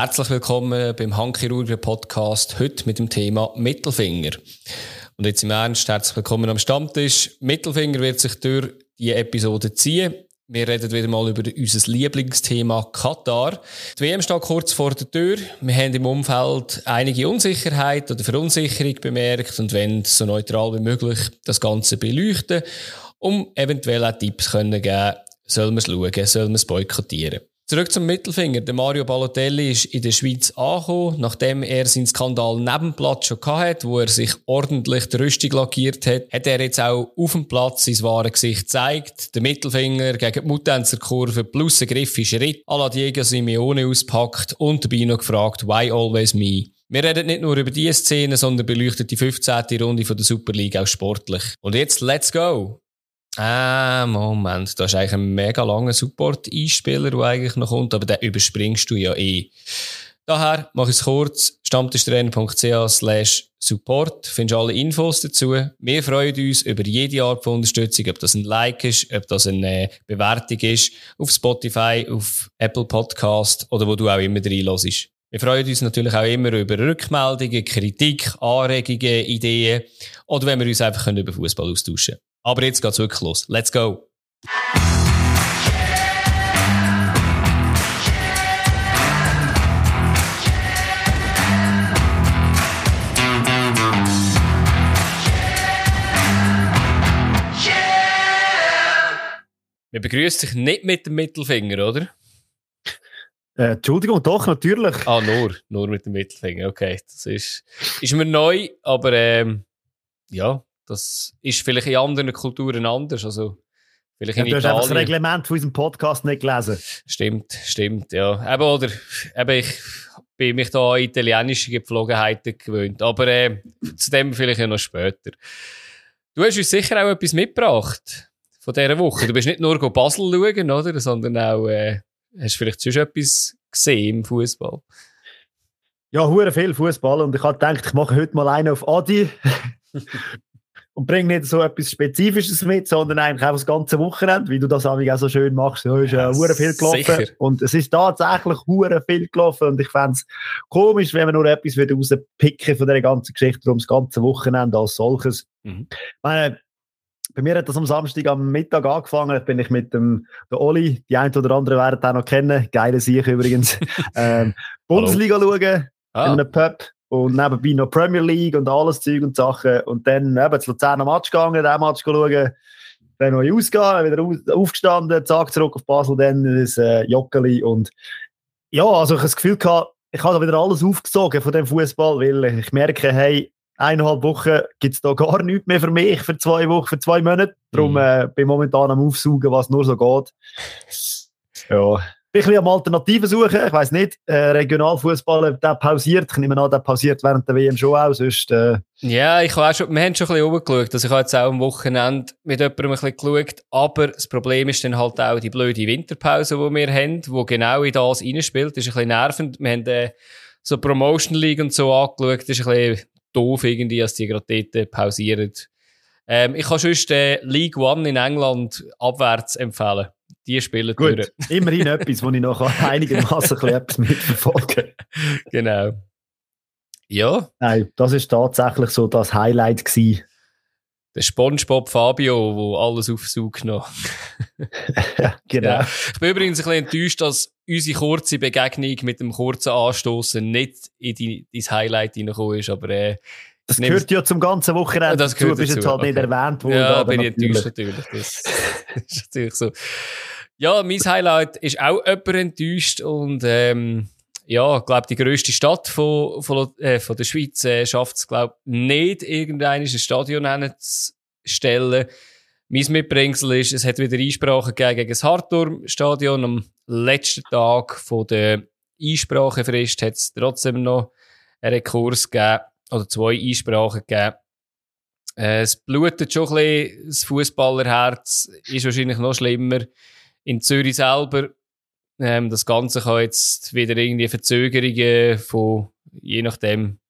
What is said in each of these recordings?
Herzlich willkommen beim Handchirurgen Podcast, heute mit dem Thema Mittelfinger. Und jetzt im Ernst, herzlich willkommen am Stammtisch. Mittelfinger wird sich durch die Episode ziehen. Wir reden wieder mal über unser Lieblingsthema Katar. Die WM steht kurz vor der Tür. Wir haben im Umfeld einige Unsicherheit oder Verunsicherung bemerkt und wollen so neutral wie möglich das Ganze beleuchten, um eventuell auch Tipps können geben, soll man es schauen, soll man es boykottieren. Zurück zum Mittelfinger. Der Mario Balotelli ist in der Schweiz angekommen, nachdem er seinen Skandal neben dem Platz schon hatte, wo er sich ordentlich die Rüstung lackiert hat, hat er jetzt auch auf dem Platz sein wahres Gesicht gezeigt. Der Mittelfinger gegen die Mutenzer Kurve plus ein Griff Schritt à la Diego Simeone auspackt und dabei noch gefragt, why always me? Wir reden nicht nur über diese Szene, sondern beleuchten die 15. Runde von der League auch sportlich. Und jetzt, let's go! Ah, Moment. Da ist eigentlich ein mega langer Support-Einspieler, der eigentlich noch kommt, aber den überspringst du ja eh. Daher mache ich es kurz. stammtischtrainer.ch slash support. Findest alle Infos dazu. Wir freuen uns über jede Art von Unterstützung, ob das ein Like ist, ob das eine Bewertung ist, auf Spotify, auf Apple Podcast oder wo du auch immer reinlässt. Wir freuen uns natürlich auch immer über Rückmeldungen, Kritik, Anregungen, Ideen oder wenn wir uns einfach über Fußball austauschen können. Aber jetzt geht's wirklich los. Let's go! Wir begrüßen dich nicht mit dem Mittelfinger, oder? Äh, Entschuldigung, doch, natürlich. Ah, nur, nur mit dem Mittelfinger, okay. Das ist, ist mir neu, aber ähm, ja, das ist vielleicht in anderen Kulturen anders. Also, vielleicht ja, in du Italien. hast das Reglement von unserem Podcast nicht gelesen. Stimmt, stimmt, ja. Eben, oder, eben, ich bin mich da an italienische Gepflogenheiten gewöhnt. Aber äh, zu dem vielleicht ja noch später. Du hast uns sicher auch etwas mitgebracht von dieser Woche. Du bist nicht nur go Basel schauen, oder? Sondern auch, äh, hast vielleicht sonst etwas gesehen im Fußball? Ja, hure viel Fußball und ich habe gedacht, ich mache heute mal einen auf Adi. und bring nicht so etwas Spezifisches mit, sondern eigentlich einfach das ganze Wochenende, wie du das auch so schön machst. Da ist ja, äh, viel gelaufen. Sicher. Und es ist tatsächlich hure viel gelaufen und ich fände es komisch, wenn man nur etwas wieder rauspicken von der ganzen Geschichte um das ganze Wochenende als solches. Mhm. Meine, bei mir hat das am Samstag am Mittag angefangen. Bin ich mit dem der Oli, die ein oder andere werden auch noch kennen, geile Sieg übrigens, ähm, Bundesliga schauen ah. in einem Pub und nebenbei noch Premier League und alles Zeug und Sachen. Und dann eben zu Luzern am Match gegangen, den Match schauen, dann noch ausgehen, wieder aufgestanden, zack, zurück auf Basel, dann das äh, Jockeli und ja, also ich habe das Gefühl gehabt, ich habe da wieder alles aufgesogen von dem Fußball, weil ich merke, hey, eineinhalb Wochen gibt es da gar nichts mehr für mich, für zwei Wochen, für zwei Monate. Darum mhm. äh, bin ich momentan am Aufsaugen, was nur so geht. Ja, ein bisschen am Alternativen suchen. Ich weiß nicht, äh, Regionalfußball, der pausiert. Ich nehme an, der pausiert während der WM schon auch. Sonst, äh ja, ich habe schon, wir haben schon ein bisschen rumgeschaut. Also ich habe jetzt auch am Wochenende mit jemandem ein bisschen geschaut. Aber das Problem ist dann halt auch die blöde Winterpause, die wir haben, die genau in das reinspielt. Das ist ein bisschen nervend. Wir haben äh, so Promotion League und so angeschaut. Das ist ein bisschen doof irgendwie, dass die gerade dort pausieren. Ähm, ich kann sonst äh, League One in England abwärts empfehlen die spielen Gut, durch. immerhin etwas, wo ich noch einigermaßen etwas mitverfolgen Genau. Ja. Nein, das ist tatsächlich so das Highlight gewesen. Der Spongebob Fabio, wo alles aufsaugt noch. genau. Ja. Ich bin übrigens ein bisschen enttäuscht, dass unsere kurze Begegnung mit dem kurzen Anstoßen nicht in die, ins Highlight reingekommen ist, aber äh, das gehört ja zum ganzen Wochenende das dazu. Du bist jetzt halt okay. nicht erwähnt worden. Ja, bin ich enttäuscht natürlich. Das ist natürlich so. Ja, mein Highlight ist auch jemand enttäuscht und ähm, ja, ich glaube, die grösste Stadt von, von, äh, von der Schweiz äh, schafft es, glaube nicht, irgendein Stadion hinzustellen. Mein Mitbringsel ist, es hat wieder Einsprachen gegen das Hartturm-Stadion. Am letzten Tag von der Einsprachefrist hat es trotzdem noch einen Rekurs gegeben, oder zwei Einsprachen gegeben. Äh, es blutet schon ein bisschen, das Fußballerherz ist wahrscheinlich noch schlimmer in Zürich selber. Ähm, das Ganze kann jetzt wieder irgendwie Verzögerungen von, je nachdem,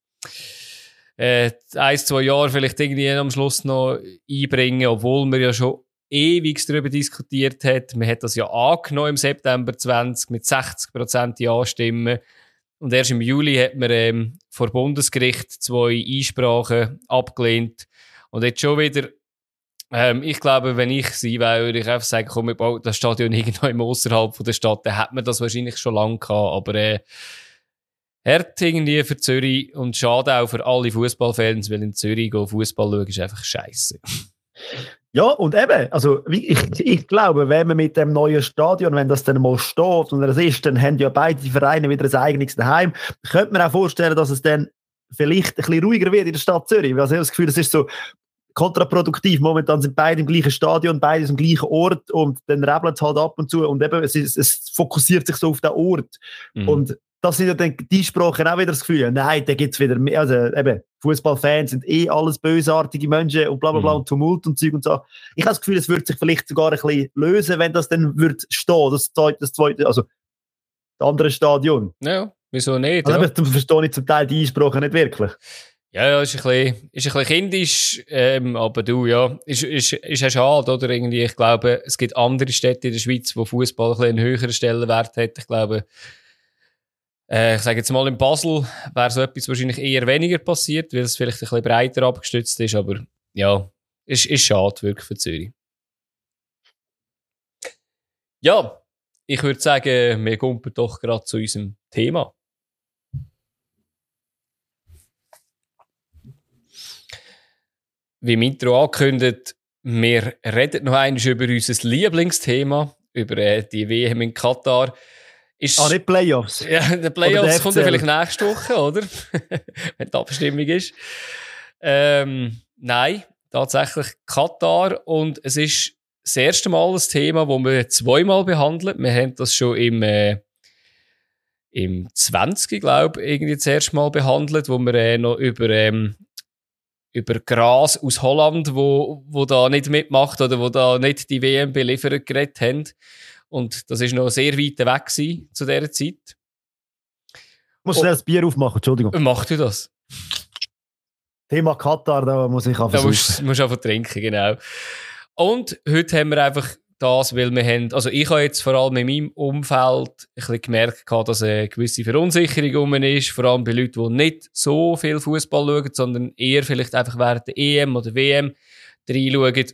äh, ein, zwei Jahre vielleicht irgendwie am Schluss noch einbringen, obwohl man ja schon ewig darüber diskutiert hat. Man hat das ja angenommen im September 20 mit 60% Ja-Stimmen. Und erst im Juli hat man ähm, vor Bundesgericht zwei Einsprachen abgelehnt. Und jetzt schon wieder, ähm, ich glaube, wenn ich sie wäre, würde ich einfach sagen, komm, wir bauen das Stadion irgendwo außerhalb von der Stadt, dann hätte man das wahrscheinlich schon lange gehabt. Aber äh, hart irgendwie für Zürich und schade auch für alle Fußballfans, weil in Zürich Fußball schauen ist einfach scheiße. Ja, und eben, also ich, ich glaube, wenn man mit dem neuen Stadion, wenn das dann mal steht und das ist, dann haben ja beide Vereine wieder ein eigenes daheim. Könnte man auch vorstellen, dass es dann vielleicht ein bisschen ruhiger wird in der Stadt Zürich. Also ich habe das Gefühl, es ist so kontraproduktiv. Momentan sind beide im gleichen Stadion, beide am gleichen Ort und dann rebelt es halt ab und zu und eben, es, ist, es fokussiert sich so auf den Ort. Mhm. Und das sind ja dann die Sprachen auch wieder das Gefühl, nein, da gibt es wieder mehr, also eben, Fußballfans sind eh alles bösartige Menschen und bla bla bla mhm. und Tumult und Zeug und so. Ich habe das Gefühl, es würde sich vielleicht sogar ein bisschen lösen, wenn das dann wird stehen, das zweite, das zweite, also das andere Stadion. Ja, wieso nicht? Also, ja. Ich verstehe ich zum Teil die Einsprache nicht wirklich. Ja, ja, ist ein bisschen, ist ein bisschen kindisch, ähm, aber du, ja, ist, ist, ist ja schade, oder? Irgendwie, ich glaube, es gibt andere Städte in der Schweiz, wo Fußball ein einen höheren Stellenwert hat. Ich glaube, äh, ich sage jetzt mal, in Basel wäre so etwas wahrscheinlich eher weniger passiert, weil es vielleicht ein bisschen breiter abgestützt ist, aber ja, ist, ist schade wirklich für Zürich. Ja, ich würde sagen, wir kommen doch gerade zu unserem Thema. Wie im Intro angekündigt, wir reden noch einmal über unser Lieblingsthema, über äh, die WM in Katar. Ist, ah, nicht Playoffs. Ja, die Playoffs kommt ja vielleicht nächste Woche, oder? Wenn die Abstimmung ist. Ähm, nein, tatsächlich Katar. Und es ist das erste Mal ein Thema, das wir zweimal behandeln. Wir haben das schon im, äh, im 20, glaube ich, irgendwie das erste Mal behandelt, wo wir äh, noch über, ähm, über Gras aus Holland, wo, wo da nicht mitmacht oder wo da nicht die WM beliefert geredet haben. Und das ist noch sehr weit weg gewesen, zu dieser Zeit. Musst du oh. das Bier aufmachen, Entschuldigung. Mach du das? Thema Katar, da muss ich einfach Da musst, musst du einfach trinken, genau. Und heute haben wir einfach das, weil wir haben, also ich habe jetzt vor allem in meinem Umfeld ein bisschen gemerkt, dass eine gewisse Verunsicherung um ist, vor allem bei Leuten, die nicht so viel Fußball schauen, sondern eher vielleicht einfach während der EM oder WM reinschauen,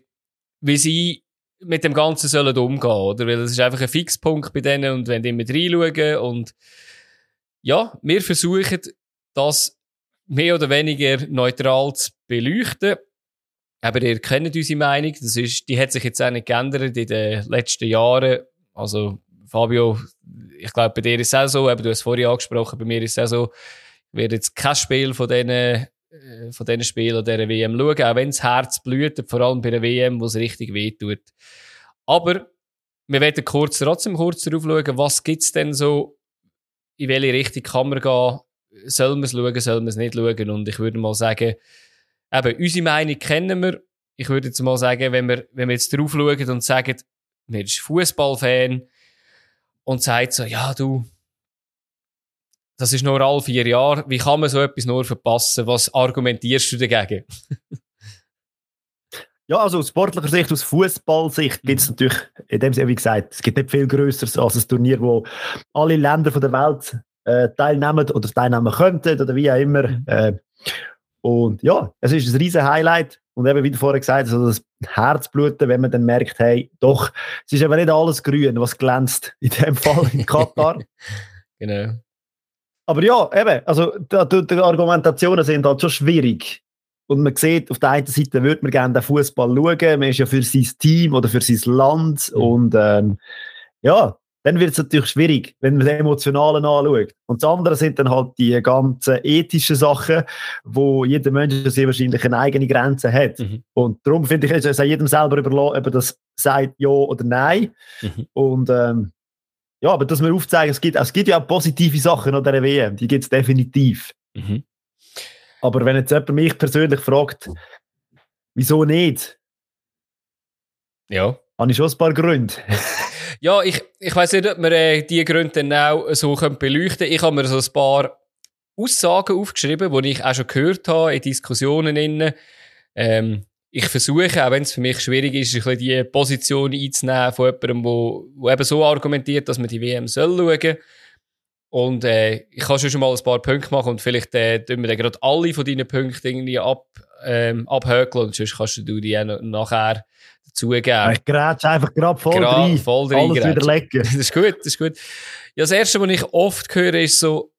wie sie mit dem Ganzen sollen umgehen, oder? Weil es ist einfach ein Fixpunkt bei denen und wenn die mit reinschauen und ja, wir versuchen, das mehr oder weniger neutral zu beleuchten. Aber ihr kennt unsere Meinung, das ist, die hat sich jetzt auch nicht geändert in den letzten Jahren. Also, Fabio, ich glaube, bei dir ist es auch so, aber du hast es vorhin angesprochen, bei mir ist es auch so, ich werde jetzt kein Spiel von diesen äh, von diesen Spielen dieser WM schauen, auch wenn das Herz blutet, vor allem bei der WM, wo es richtig wehtut. Aber wir werden kurz, trotzdem kurz darauf schauen, was gibt es denn so, in welche Richtung kann man gehen, soll man es schauen, soll man es nicht schauen? Und ich würde mal sagen, eben, unsere Meinung kennen wir. Ich würde jetzt mal sagen, wenn wir, wenn wir jetzt drauf schauen und sagen, wir sind Fußballfan und sagt so, ja, du, das ist nur alle vier Jahre. Wie kann man so etwas nur verpassen? Was argumentierst du dagegen? ja, also aus sportlicher Sicht, aus Fußballsicht gibt es natürlich, in dem Sinne, wie gesagt, es gibt nicht viel Größeres als ein Turnier, wo alle Länder von der Welt äh, teilnehmen oder teilnehmen könnten oder wie auch immer. Mhm. Äh, und ja, es ist ein riesen Highlight. Und eben, wie du vorher gesagt hast, also das Herzbluten, wenn man dann merkt, hey, doch, es ist aber nicht alles grün, was glänzt. In dem Fall in Katar. genau. Aber ja, eben, also die, die Argumentationen sind halt schon schwierig. Und man sieht, auf der einen Seite würde man gerne den Fußball schauen, man ist ja für sein Team oder für sein Land. Mhm. Und ähm, ja, dann wird es natürlich schwierig, wenn man den Emotionalen anschaut. Und das andere sind dann halt die ganzen ethischen Sachen, wo jeder Mensch sehr wahrscheinlich eine eigene Grenze hat. Mhm. Und darum finde ich, es ist jedem selber überlassen, ob er das sagt, ja oder nein. Mhm. Und ähm, ja, aber dass wir aufzeigen, es gibt, es gibt ja auch positive Sachen an dieser WM, die gibt es definitiv. Mhm. Aber wenn jetzt jemand mich persönlich fragt, wieso nicht? Ja. Habe ich schon ein paar Gründe. ja, ich, ich weiß nicht, ob wir äh, diese Gründe dann auch so beleuchten können. Ich habe mir so ein paar Aussagen aufgeschrieben, die ich auch schon gehört habe in Diskussionen. Ähm, ich versuche, auch wenn es für mich schwierig ist, ein bisschen die Position einzunehmen von jemandem, wo, wo eben so argumentiert, dass man die WM soll schauen. Und äh, ich kann schon mal ein paar Punkte machen und vielleicht äh, wir dann gerade alle von deinen Punkten irgendwie ab, ähm, abhökeln und sonst kannst du die auch nachher dazugeben. Ich grätsch einfach gerade voll Gra rein. Voll rein Alles wieder lecken. das ist gut, das ist gut. Ja, das Erste, was ich oft höre, ist so,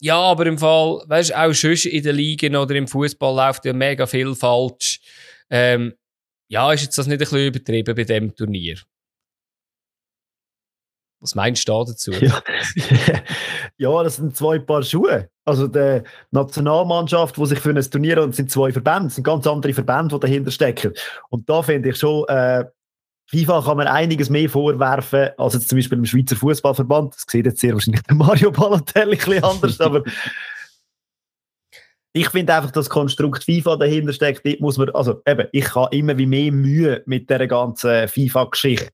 ja, aber im Fall, weißt du, auch schon in den Ligen oder im Fußball läuft ja mega viel falsch. Ähm, ja, ist jetzt das nicht ein bisschen übertrieben bei dem Turnier? Was meinst du dazu? Ja. ja, das sind zwei Paar Schuhe. Also die Nationalmannschaft, die sich für ein Turnier und sind zwei Verbände, sind ganz andere Verbände, die dahinter stecken. Und da finde ich schon, äh, FIFA kann man einiges mehr vorwerfen als jetzt zum Beispiel im Schweizer Fußballverband. Das sieht jetzt sehr wahrscheinlich der Mario Balotelli ein bisschen anders, aber ich finde einfach, dass Konstrukt FIFA dahinter steckt. Muss man, also eben, ich habe immer wie mehr Mühe mit dieser ganzen FIFA-Geschichte.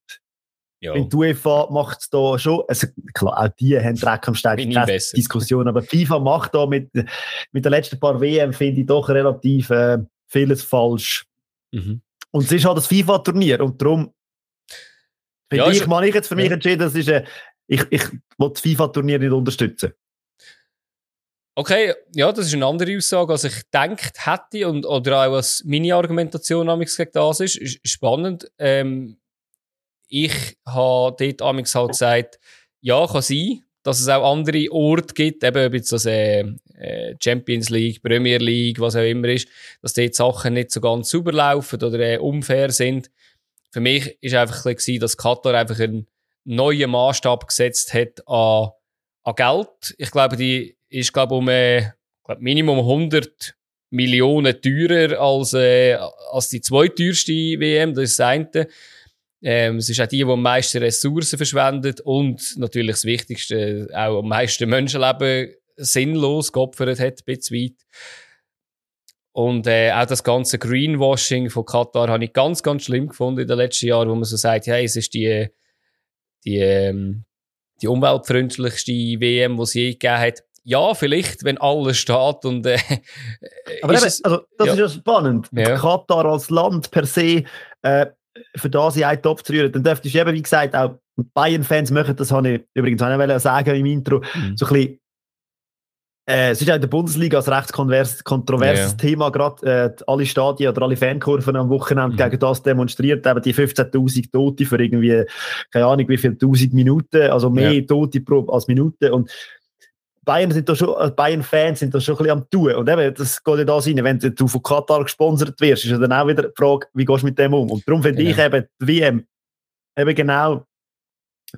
Ja. Und die UEFA macht es da schon, also klar, auch die haben Dreck am Stein, Diskussion, aber FIFA macht da mit, mit den letzten paar WM, finde ich, doch relativ äh, vieles falsch. Mhm. Und es ist halt das FIFA-Turnier und darum finde ja, ich, mal ich jetzt für mich ja. entschieden, das ist, äh, ich, ich will das FIFA-Turnier nicht unterstützen. Okay, ja, das ist eine andere Aussage, als ich gedacht hätte und, oder auch was meine Argumentation gegen das ist. ist spannend. Ähm, ich habe dort amigs halt gesagt, ja, kann sein, dass es auch andere Orte gibt, eben ob jetzt das äh, äh, Champions League, Premier League, was auch immer ist, dass dort Sachen nicht so ganz sauber laufen oder äh, unfair sind. Für mich ist einfach ein bisschen, dass Katar einfach einen neuen Maßstab gesetzt hat an, an Geld. Ich glaube, die ist glaube um äh, glaub Minimum 100 Millionen teurer als, äh, als die zweiteuerste WM, das ist das eine. Ähm, es ist auch die, die am meisten Ressourcen verschwendet und natürlich das Wichtigste, auch am meisten Menschenleben sinnlos geopfert hat, ein bisschen weit. Und äh, auch das ganze Greenwashing von Katar habe ich ganz, ganz schlimm gefunden in den letzten Jahren, wo man so sagt, hey, es ist die, die, ähm, die umweltfreundlichste WM, die es je gegeben hat. Ja, vielleicht, wenn alles steht und äh, Aber eben, also, das ja. ist ja spannend. Ja. Katar als Land per se äh, für das in einen Topf zu rühren, dann dürftest du eben, wie gesagt, auch Bayern-Fans machen das, habe ich übrigens auch sagen im Intro, mhm. so ein bisschen äh, es ist auch in der Bundesliga ein recht kontroverses yeah. Thema, gerade äh, alle Stadien oder alle Fankurven am Wochenende mhm. gegen das demonstriert, eben die 15.000 Tote für irgendwie, keine Ahnung wie viele tausend Minuten, also mehr yeah. Tote pro, als Minuten und Bayern sind da schon, äh, Bayern-Fans sind da schon ein bisschen am tun. Und eben, das geht ja da rein, wenn du von Katar gesponsert wirst, ist ja dann auch wieder die Frage, wie gehst du mit dem um? Und darum finde genau. ich eben die WM, eben genau,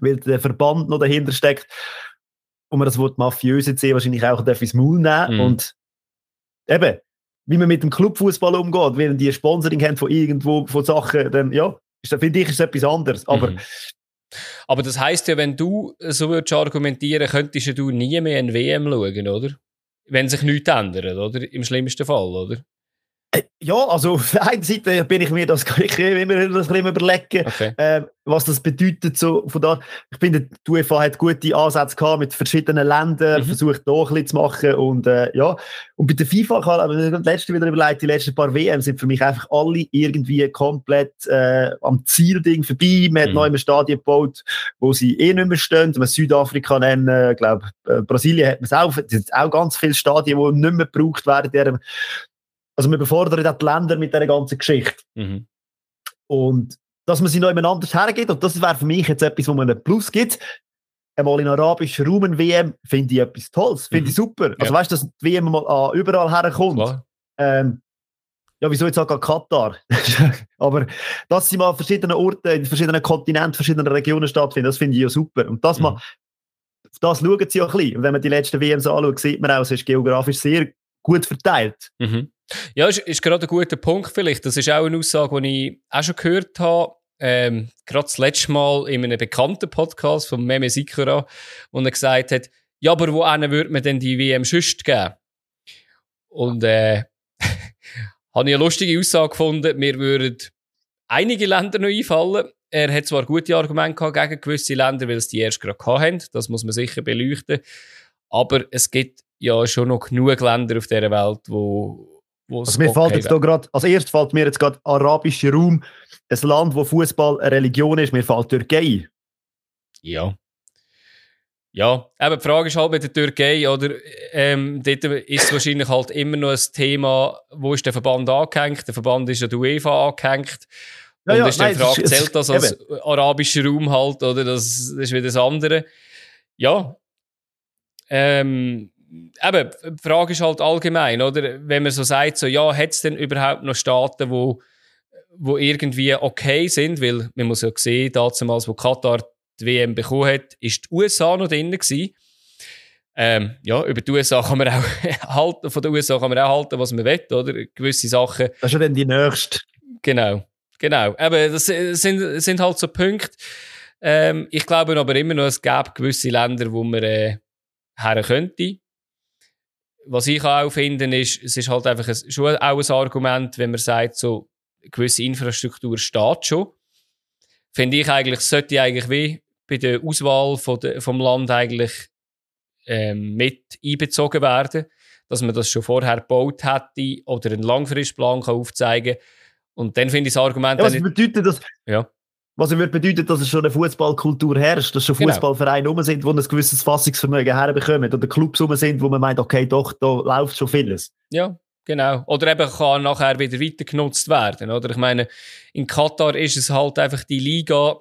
weil der Verband noch dahinter steckt, und man das Wort mafiös jetzt wahrscheinlich auch ins Maul nehmen. Mhm. Und eben, wie man mit dem Clubfußball umgeht, wenn die Sponsoring haben von irgendwo, von Sachen, dann, ja, finde ich, ist etwas anderes. Aber mhm. Aber das heißt ja, wenn du so würdest argumentieren, könntest du nie mehr ein WM schauen, oder? Wenn sich nichts ändert, oder? Im schlimmsten Fall, oder? Äh, ja, also auf der einen Seite bin ich mir das ich immer das ein überlegen, okay. äh, was das bedeutet. So, von da. Ich finde, die UEFA hat gute Ansätze gehabt mit verschiedenen Ländern, mhm. versucht da ein bisschen zu machen. Und, äh, ja. und bei der FIFA, ich habe das letzte wieder überlegt, die letzten paar WM sind für mich einfach alle irgendwie komplett äh, am Zielding vorbei. Man hat mhm. neu im Stadion gebaut, wo sie eh nicht mehr stehen. Man Südafrika nennen, ich glaube, äh, Brasilien hat man es auch. Es sind auch ganz viele Stadien, die nicht mehr gebraucht werden also wir befordern auch die Länder mit dieser ganzen Geschichte. Mhm. Und dass man sie noch jemand anders hergeht, und das wäre für mich jetzt etwas, wo man einen Plus gibt, einmal in arabischen Raum WM, finde ich etwas Tolles, finde mhm. ich super. Also ja. weißt du, dass die WM mal uh, überall herkommt. Ähm, ja, wieso jetzt auch Katar? Aber dass sie mal an verschiedenen Orten, in verschiedenen Kontinenten, verschiedenen Regionen stattfinden, das finde ich ja super. Und das mhm. mal, auf das schauen sie auch ein bisschen. Und wenn man die letzten WMs anschaut, sieht man auch, es ist geografisch sehr gut verteilt. Mhm. Ja, ist, ist gerade ein guter Punkt vielleicht. Das ist auch eine Aussage, die ich auch schon gehört habe. Ähm, gerade das letzte Mal in einem bekannten Podcast von Meme Sikora, wo er gesagt hat, ja, aber wo einen würde man denn die WM schüsst geben? Und äh, habe ich eine lustige Aussage gefunden, mir würden einige Länder noch einfallen. Er hat zwar gute Argumente gegen gewisse Länder, weil es die erst gerade haben. Das muss man sicher beleuchten. Aber es gibt ja schon noch genug Länder auf dieser Welt, wo also mir okay fällt jetzt da gerade, als erstes fällt mir jetzt gerade arabischer Raum, ein Land, wo Fußball eine Religion ist, mir fällt Türkei. Ja. Ja, aber die Frage ist halt mit der Türkei, oder? Ähm, dort ist wahrscheinlich halt immer noch ein Thema, wo ist der Verband angehängt? Der Verband ist ja der UEFA angehängt. Ja, und ja, ist die Frage, zählt das als eben. arabischer Raum halt, oder? Das, das ist wieder das andere. Ja. Ähm, eben, die Frage ist halt allgemein, oder? Wenn man so sagt, so, ja, hat es denn überhaupt noch Staaten, wo, wo irgendwie okay sind? Weil, man muss ja sehen, damals, wo Katar die WM bekommen hat, ist die USA noch drin gewesen. Ähm, ja, über die USA kann man auch halten, von den USA kann man auch halten, was man will, oder? Gewisse Sachen. Das ist ja dann die nächste. Genau, genau. Aber das sind, sind halt so Punkte. Ähm, ich glaube aber immer noch, es gäbe gewisse Länder, wo man äh, her könnte. Was ich auch finde, ist, es ist halt einfach ein, schon auch ein Argument, wenn man sagt, so, gewisse Infrastruktur steht schon. Finde ich eigentlich, sollte eigentlich wie bei der Auswahl von de, vom Land eigentlich ähm, mit einbezogen werden, dass man das schon vorher gebaut hätte oder einen Langfristplan kann aufzeigen Und dann finde ich das Argument... Ja, was bedeutet das? Ja. Was würde bedeuten, dass es schon eine Fußballkultur herrscht, dass schon genau. Fußballvereine genau. sind, die ein gewisses Fassungsvermögen herbekommen oder Clubs sind, wo man meint, okay, doch, da läuft schon vieles. Ja, genau. Oder eben kann nachher wieder weiter genutzt werden. Oder ich meine, in Katar ist es halt einfach die Liga,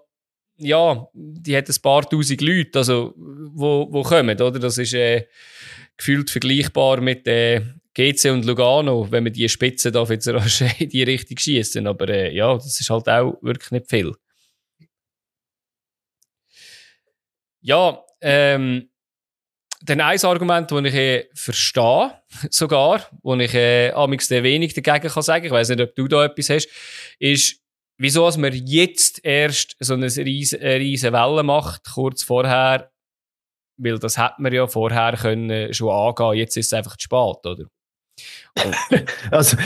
ja, die hat ein paar tausend Leute, also, wo, wo kommen, oder? Das ist äh, gefühlt vergleichbar mit äh, GC und Lugano, wenn wir die Spitzen da jetzt in die Richtung schießen. Aber äh, ja, das ist halt auch wirklich nicht viel. Ja, ähm, dann ein Argument, das ich äh, verstehe, sogar, wo ich äh, amigs wenig dagegen kann sagen, ich weiß nicht, ob du da etwas hast, ist, wieso dass man jetzt erst so eine riesen, riesen Welle macht, kurz vorher, weil das hätte man ja vorher können schon angehen, jetzt ist es einfach zu spät, oder? also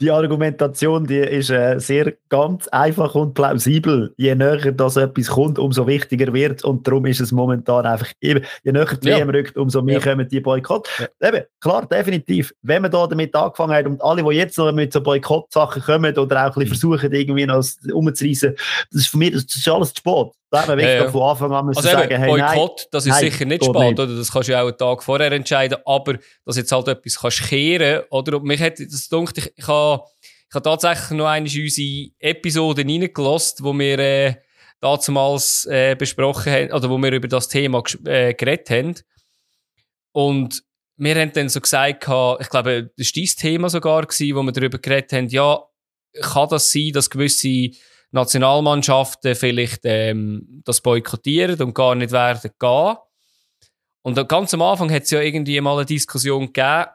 die Argumentation, die ist äh, sehr ganz einfach und plausibel. Je näher das etwas kommt, umso wichtiger wird und darum ist es momentan einfach eben, je näher die ja. WM rückt, umso mehr ja. kommen die Boykott. Ja. Eben, klar, definitiv. Wenn man da damit angefangen hat und alle, die jetzt noch mit so Boykott-Sachen kommen oder auch ein bisschen mhm. versuchen, irgendwie noch umzureißen, das ist für mich das ist alles zu spät. Da haben wir wirklich ja, von Anfang an müssen also sagen, hey, Boykott, nein, das ist nein, sicher nicht spät, nicht. oder? Das kannst du ja auch einen Tag vorher entscheiden, aber dass jetzt halt etwas kannst kehren, oder? Mich hat das gedacht, ich, ich habe, ich habe tatsächlich noch eine unsere Episoden reingelost, wo wir, äh, damals, äh, besprochen haben, oder wo wir über das Thema äh, geredet haben. Und wir haben dann so gesagt, ich glaube, das war dein Thema sogar gewesen, wo wir darüber geredet haben, ja, kann das sein, dass gewisse Nationalmannschaften vielleicht ähm, das boykottieren und gar nicht werden gehen. Und ganz am Anfang hat es ja irgendwie mal eine Diskussion gegeben,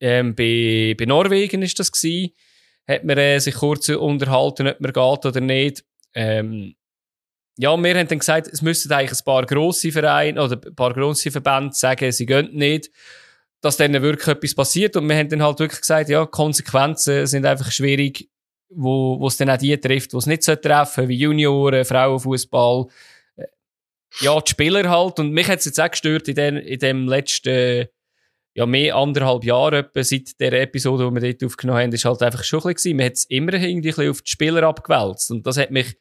ähm, bei, bei Norwegen ist das gewesen, hat man äh, sich kurz unterhalten, ob man geht oder nicht. Ähm, ja, wir haben dann gesagt, es müssten eigentlich ein paar grosse Vereine oder ein paar grosse Verbände sagen, sie gehen nicht, dass dann wirklich etwas passiert. Und wir haben dann halt wirklich gesagt, ja, Konsequenzen sind einfach schwierig wo, wo es dann auch die trifft, die es nicht treffen wie Junioren, Frauenfußball, äh, ja, die Spieler halt. Und mich hat es jetzt auch gestört in, den, in dem letzten, ja, mehr anderthalb Jahre seit der Episode, die wir dort aufgenommen haben, ist halt einfach schon ein bisschen, man hat es immer irgendwie ein auf die Spieler abgewälzt. Und das hat mich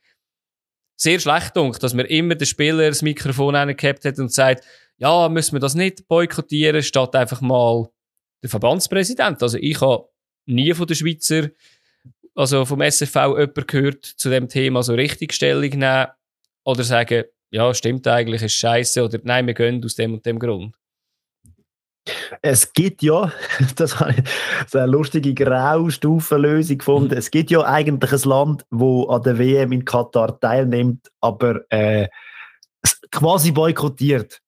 sehr schlecht gedacht, dass man immer den Spieler das Mikrofon gehabt hat und sagt, ja, müssen wir das nicht boykottieren, statt einfach mal der Verbandspräsident. Also ich habe nie von den Schweizer also vom SFV jemand gehört zu dem Thema so richtig Stellung nehmen oder sagen, ja, stimmt eigentlich, ist scheiße oder nein, wir gehen aus dem und dem Grund? Es gibt ja, das habe ich so eine lustige Graustufenlösung gefunden. Es gibt ja eigentlich ein Land, wo an der WM in Katar teilnimmt, aber äh, quasi boykottiert.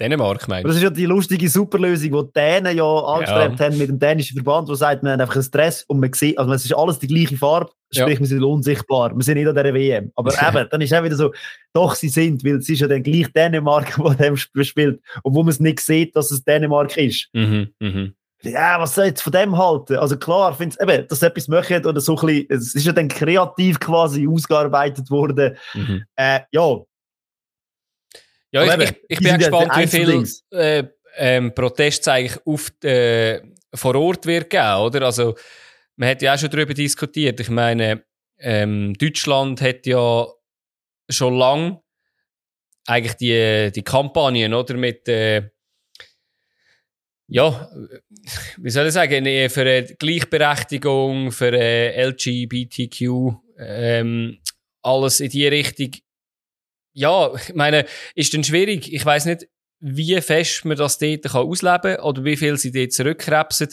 Dänemark, meinst Das ist ja die lustige Superlösung, die die Dänen ja angestrebt ja. haben mit dem dänischen Verband, wo sagt, man hat einfach einen Stress und man sieht, also es ist alles die gleiche Farbe, sprich, ja. wir sind unsichtbar, wir sind nicht an der WM. Aber eben, dann ist auch wieder so, doch, sie sind, weil es ist ja dann gleich Dänemark, wo dem spielt, obwohl man es nicht sieht, dass es Dänemark ist. Mhm, mhm. Ja, was soll jetzt von dem halten? Also klar, finde eben, dass sie etwas machen oder so ein bisschen, es ist ja dann kreativ quasi ausgearbeitet worden. Mhm. Äh, ja, ja, ich, ich, ich bin gespannt, wie viel äh, ähm, Protest eigentlich auf, äh, vor Ort wird geben, oder? Also, man hat ja auch schon darüber diskutiert. Ich meine, ähm, Deutschland hat ja schon lange eigentlich die, die Kampagnen, oder? Mit, äh, ja, wie soll ich sagen, für äh, Gleichberechtigung, für äh, LGBTQ, ähm, alles in die Richtung. Ja, ich meine, ist dann schwierig. Ich weiß nicht, wie fest man das dort kann ausleben kann oder wie viel sie dort zurückkrebsen.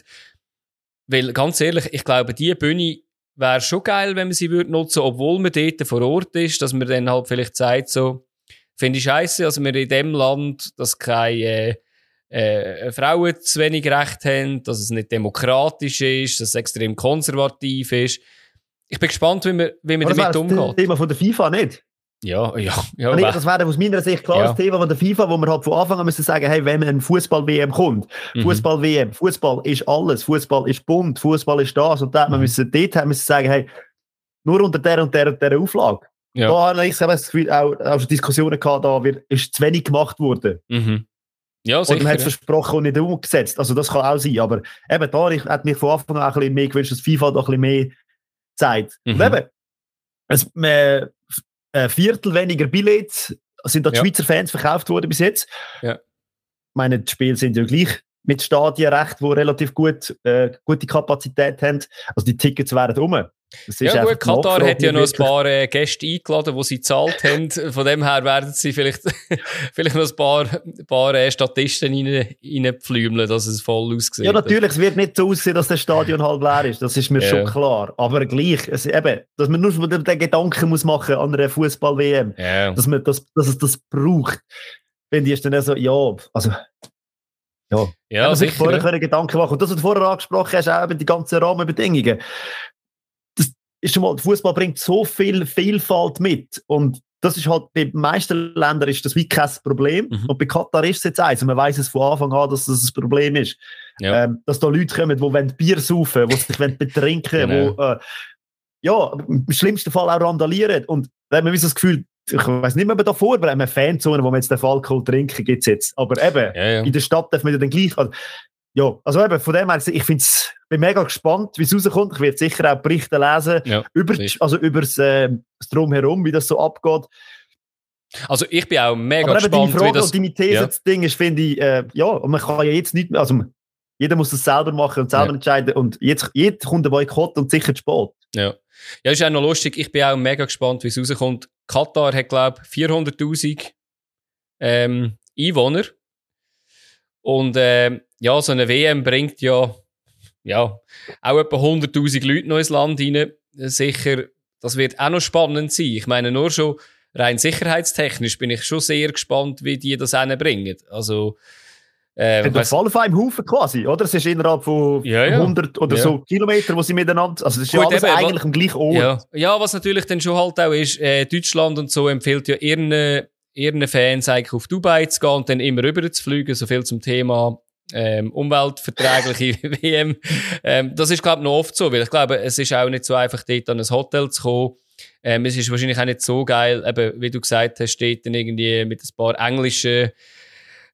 Weil, ganz ehrlich, ich glaube, die Bühne wäre schon geil, wenn man sie würde nutzen, obwohl man dort vor Ort ist, dass man dann halt vielleicht sagt, so, finde ich scheiße, also wir in dem Land, dass keine äh, äh, Frauen zu wenig Recht haben, dass es nicht demokratisch ist, dass es extrem konservativ ist. Ich bin gespannt, wie man, wie man damit umgeht. Das Thema von der FIFA nicht. Ja, ja, ja. Also das wäre aus meiner Sicht klar ja. das Thema von der FIFA, wo man halt von Anfang an müssen sagen, hey, wenn ein Fußball-WM kommt, mhm. Fußball-WM, Fußball ist alles, Fußball ist bunt, Fußball ist das und das, mhm. man müssen dort haben, müssen sagen, hey, nur unter der und der und der Auflage. Ja. Da habe ich das Gefühl, auch, auch Diskussionen gehabt, da wird, ist zu wenig gemacht worden. Mhm. Ja, sicher, und man hat es ja. versprochen und nicht umgesetzt. Also das kann auch sein. Aber eben da, ich hätte mir von Anfang an ein bisschen mehr gewünscht, dass FIFA da ein bisschen mehr zeigt. Mhm. Und eben, es, man, ein Viertel weniger Billets sind da die ja. Schweizer Fans verkauft worden bis jetzt. Ja. Ich meine, die Spiele sind ja gleich mit Stadien recht, die relativ gut, äh, gute Kapazität haben. Also die Tickets wären rum ja gut, Katar hat ja noch ein paar äh, Gäste eingeladen, die sie gezahlt haben. Von dem her werden sie vielleicht, vielleicht noch ein paar, paar äh, Statisten rein, reinpflümeln, dass es voll aussieht. Ja natürlich, es wird nicht so aussehen, dass das Stadion halb leer ist, das ist mir ja. schon klar. Aber gleich, es, eben, dass man nur den, Gedanken muss machen an einer Fußball-WM, ja. dass, man das, dass es das braucht. Finde ich dann so, ja, also... Ja, ja man sich vorher ja. Gedanken machen. Und das, was du vorher angesprochen hast, auch eben die ganzen Rahmenbedingungen ist schon mal, Fußball bringt so viel Vielfalt mit und das ist halt, bei den meisten Ländern ist das wie kein Problem. Mhm. Und bei Katar ist es jetzt eins. Und man weiß es von Anfang an, dass das ein Problem ist. Ja. Ähm, dass da Leute kommen, die Bier saufen, die sich betrinken genau. wo, äh, ja, im schlimmsten Fall auch randalieren. Und da haben wir das Gefühl, ich weiß nicht mehr da vor, aber eine Fanzone, wo man jetzt den Alkohol trinken, gibt es jetzt. Aber eben, ja, ja. in der Stadt darf man ja dann gleich, also, ja, also eben, von dem her, ich find's, bin mega gespannt, wie es rauskommt. Ich werde sicher auch Berichte lesen ja, über, also über äh, das Drumherum, wie das so abgeht. Also ich bin auch mega Aber gespannt, Frage wie das... Und deine These, ja. das Ding ist, finde ich, äh, ja, und man kann ja jetzt nicht mehr, also jeder muss das selber machen und selber ja. entscheiden und jetzt, jetzt kommt ein Boykott und sicher zu spät. Ja. Ja, ist auch noch lustig, ich bin auch mega gespannt, wie es rauskommt. Katar hat, glaube ich, 400'000 ähm, Einwohner und äh, ja, so eine WM bringt ja, ja auch etwa 100.000 Leute noch ins Land rein. Sicher, das wird auch noch spannend sein. Ich meine, nur schon rein sicherheitstechnisch bin ich schon sehr gespannt, wie die das bringen. Also, äh, das Fall auf einem Haufen quasi, oder? Es ist innerhalb von ja, ja. 100 oder ja. so Kilometer, wo sie miteinander, also das ist Gut, ja alles eben, eigentlich am gleichen Ort. Ja. ja, was natürlich dann schon halt auch ist, äh, Deutschland und so empfiehlt ja ihren, ihren Fans eigentlich auf Dubai zu gehen und dann immer rüber zu fliegen, so viel zum Thema ähm, umweltverträgliche WM. Ähm, das ist, glaube ich, noch oft so, weil ich glaube, es ist auch nicht so einfach, dort an ein Hotel zu kommen. Ähm, es ist wahrscheinlich auch nicht so geil, eben, wie du gesagt hast, steht dann irgendwie mit ein paar englischen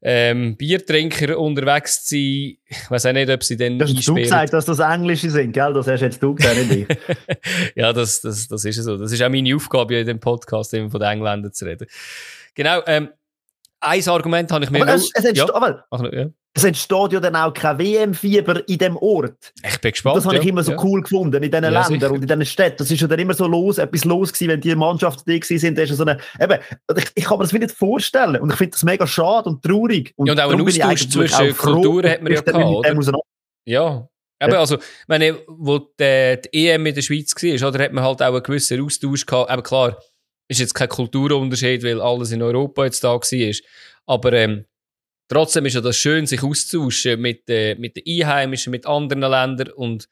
ähm, Biertrinker unterwegs zu sein. Ich weiß auch nicht, ob sie dann. Das hast du gesagt, dass das Englische sind, gell? Das hast jetzt du gesagt, nicht ich. ja, das, das, das ist so. Das ist auch meine Aufgabe, in dem Podcast immer von den Engländern zu reden. Genau. Ähm, ein Argument habe ich mir aber es, es entsteht, ja. Aber, ja es entsteht ja dann auch kein WM-Fieber in dem Ort. Ich bin gespannt. Das habe ich ja, immer so cool gefunden in diesen Ländern sicher. und in diesen Städten. Das ist ja dann immer so los, etwas los gewesen, wenn die Mannschaften da sind. ist so eine, eben, ich, ich kann mir das nicht vorstellen und ich finde das mega schade und traurig. Und, ja, und auch ein Austausch zwischen Kulturen hat man ja gehabt? Ja. Eben, also, meine, wo die, die EM in der Schweiz war, oder, hat man halt auch einen gewissen Austausch gehabt. Aber klar, ist jetzt kein Kulturunterschied, weil alles in Europa jetzt da war. Aber, ähm, Trotzdem ist ja das schön, sich auszutauschen mit, äh, mit den Einheimischen, mit anderen Ländern. Und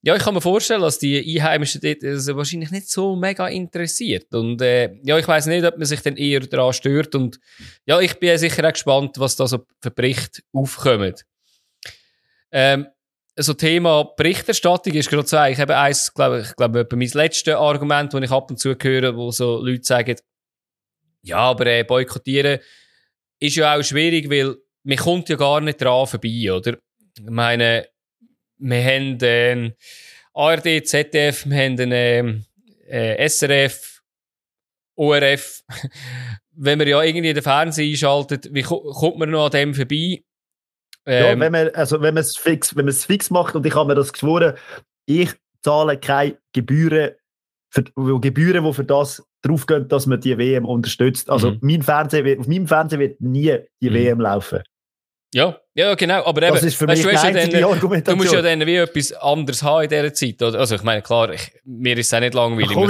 ja, ich kann mir vorstellen, dass die Einheimischen dort also wahrscheinlich nicht so mega interessiert. Und äh, ja, ich weiß nicht, ob man sich dann eher daran stört. Und ja, ich bin sicher auch gespannt, was da so für Berichte aufkommen. Ähm, so Thema Berichterstattung ist gerade so eigentlich eben eins, glaube ich, glaube mein letztes Argument, das ich ab und zu höre, wo so Leute sagen, ja, aber äh, boykottieren ist ja auch schwierig, weil man kommt ja gar nicht dran vorbei, oder? Ich meine, wir haben äh, ARD, ZDF, wir haben äh, äh, SRF ORF, wenn man ja irgendwie den Fernseher einschaltet, wie kommt man noch an dem vorbei? Ähm, ja, wenn man, also wenn man es fix, wenn man es fix macht und ich habe mir das geschworen, ich zahle keine Gebühren, für, Gebühren, die für das draufgehen, dass man die WM unterstützt. Also mhm. mein Fernseher wird, auf meinem Fernseher wird nie die mhm. WM laufen. Ja, ja, genau. Aber eben, das ist für mich weißt, du, dann, du musst ja dann wie etwas anderes haben in dieser Zeit. Also ich meine, klar, ich, mir ist es auch nicht langweilig. Ach,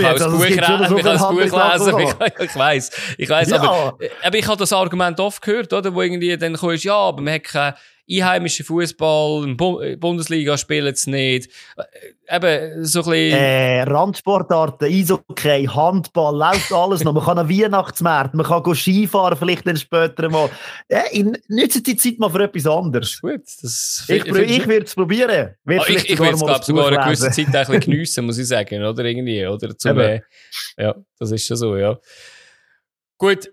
ich kann also Buch, kann Buch lesen, ich, ich weiss. Ich weiss, ja. aber, aber ich habe das Argument oft gehört, oder? Wo irgendwie dann kommst, ja, aber man hat keine einheimischen Fußball, Bundesliga spielen es nicht. Äh, eben, so ein bisschen... Äh, Randsportarten, Eishockey, Handball, läuft alles noch. Man kann einen Weihnachtsmarkt, man kann Skifahren vielleicht dann später mal. Äh, nützt die Zeit mal für etwas anderes. Gut, das ich, ich, ich würde es probieren. Ah, ich ich würde es, glaube sogar eine gewisse Zeit ein bisschen geniessen, muss ich sagen, oder irgendwie, oder? Zum, äh, ja, das ist schon so, ja. Gut,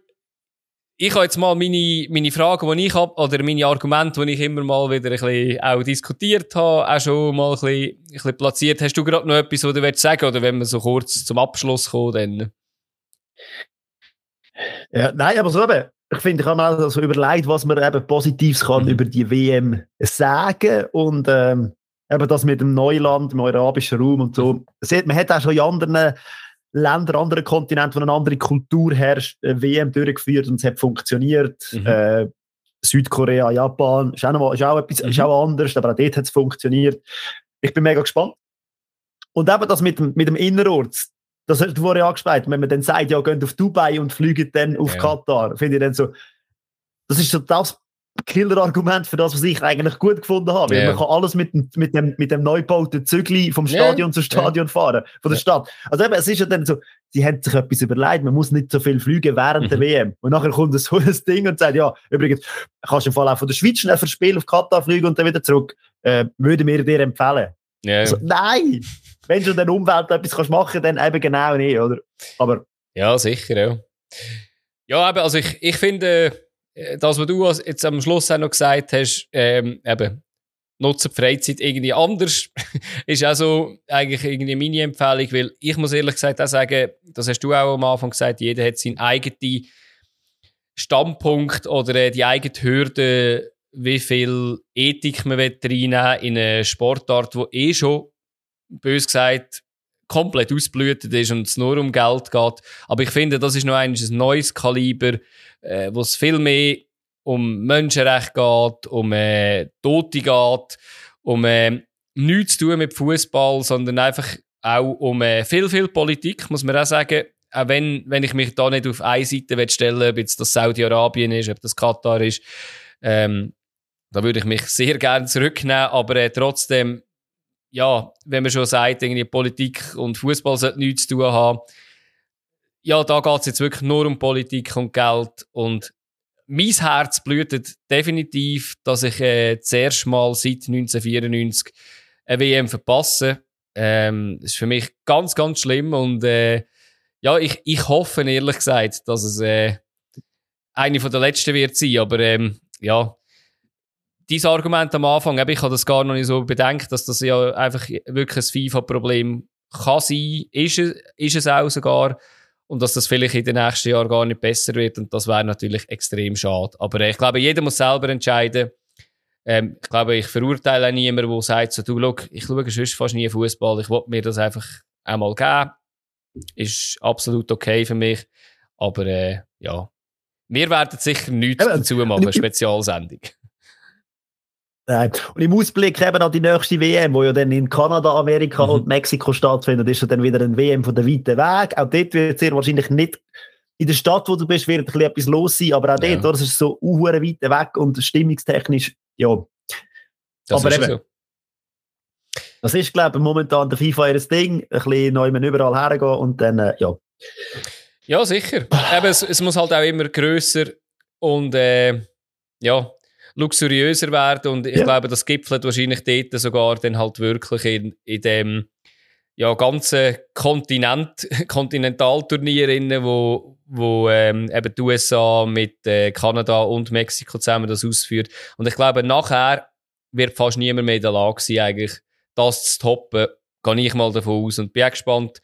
ich habe jetzt mal meine, meine Fragen, die ich habe, oder meine Argumente, die ich immer mal wieder ein bisschen auch diskutiert habe, auch schon mal ein bisschen, ein bisschen platziert. Hast du gerade noch etwas, was du willst sagen, oder wenn wir so kurz zum Abschluss kommen, dann? Ja, nein, aber so eben, ich finde, ich habe mir also überlegt, was man eben Positives kann mhm. über die WM sagen und ähm, eben das mit dem Neuland, im arabischen Raum und so. Man hat auch schon in anderen Länder, andere Kontinente, wo eine andere Kultur herrscht, äh, WM durchgeführt und es hat funktioniert. Mhm. Äh, Südkorea, Japan, ist auch, noch, ist auch, etwas, mhm. ist auch anders, aber auch dort hat es funktioniert. Ich bin mega gespannt. Und eben das mit dem, mit dem Innerort, das hast du vorhin angesprochen, wenn man dann sagt, ja, geht auf Dubai und fliegt dann auf ja. Katar, finde ich dann so, das ist so das Killer-Argument für das, was ich eigentlich gut gefunden habe. Yeah. Man kann alles mit, mit, dem, mit dem neu gebauten Zügli vom Stadion yeah. zu Stadion yeah. fahren, von der Stadt. Also eben, es ist ja dann so, sie haben sich etwas überlegt, man muss nicht so viel fliegen während mhm. der WM. Und nachher kommt so ein Ding und sagt, ja, übrigens, kannst du im Fall auch von der Schweiz schnell für Spiel auf Katar fliegen und dann wieder zurück. Äh, würde mir dir empfehlen. Also, nein! Wenn du der Umwelt etwas kannst machen dann eben genau nicht, oder? Aber... Ja, sicher, ja. Ja, aber also ich, ich finde äh, das, was du jetzt am Schluss auch noch gesagt hast, ähm, eben, nutze die Freizeit irgendwie anders, ist auch so eigentlich irgendwie meine Empfehlung, weil ich muss ehrlich gesagt auch sagen, das hast du auch am Anfang gesagt, jeder hat seinen eigenen Standpunkt oder äh, die eigene Hürde, wie viel Ethik man reinnehmen in eine Sportart, wo eh schon, bös gesagt, komplett ausblühtet ist und es nur um Geld geht. Aber ich finde, das ist noch ein neues Kaliber, äh, wo es viel mehr um Menschenrecht geht, um äh, Tote geht, um äh, nichts zu tun mit Fußball, sondern einfach auch um äh, viel, viel Politik, muss man auch sagen. Auch wenn, wenn ich mich da nicht auf eine Seite stellen will, ob jetzt das Saudi-Arabien ist, ob das Katar ist, ähm, da würde ich mich sehr gerne zurücknehmen, aber äh, trotzdem, ja, wenn man schon sagt, irgendwie Politik und Fußball sollte nichts zu tun haben, ja, da geht es jetzt wirklich nur um Politik und Geld. Und mein Herz blutet definitiv, dass ich äh, das erste Mal seit 1994 eine WM verpasse. Ähm, das ist für mich ganz, ganz schlimm und äh, ja, ich, ich hoffe ehrlich gesagt, dass es äh, eine von der letzten wird sein, aber ähm, ja, dieses Argument am Anfang, ich habe das gar noch nicht so bedenkt, dass das ja einfach wirklich ein FIFA-Problem kann sein, ist es, ist es auch sogar und dass das vielleicht in den nächsten Jahren gar nicht besser wird und das wäre natürlich extrem schade. Aber äh, ich glaube, jeder muss selber entscheiden. Ähm, ich glaube, ich verurteile niemanden, der sagt, so, du, look, ich schaue sonst fast nie Fußball, ich wollte mir das einfach einmal geben. Ist absolut okay für mich. Aber äh, ja, wir werden sicher nichts dazu machen, eine Spezialsendung. Nein. Und im Ausblick eben an die nächste WM, wo ja dann in Kanada, Amerika mhm. und Mexiko stattfindet, ist ja dann wieder ein WM von der weiten Weg. Auch dort wird sehr wahrscheinlich nicht in der Stadt, wo du bist, wird ein bisschen etwas los sein, aber auch ja. dort, das ist so uhuere weit weg und stimmungstechnisch, ja. Das aber eben, so. das ist, glaube ich, momentan der FIFA ihr Ding, ein bisschen neu überall hergehen und dann, äh, ja. Ja, sicher. eben, es, es, muss halt auch immer grösser und, äh, ja, luxuriöser werden und ich ja. glaube, das gipfelt wahrscheinlich dort sogar dann halt wirklich in, in dem ja, ganzen Kontinent, Kontinentalturnier, wo, wo ähm, eben die USA mit äh, Kanada und Mexiko zusammen das ausführt. Und ich glaube, nachher wird fast niemand mehr in der Lage sein, eigentlich das zu toppen. Gehe ich mal davon aus und bin gespannt,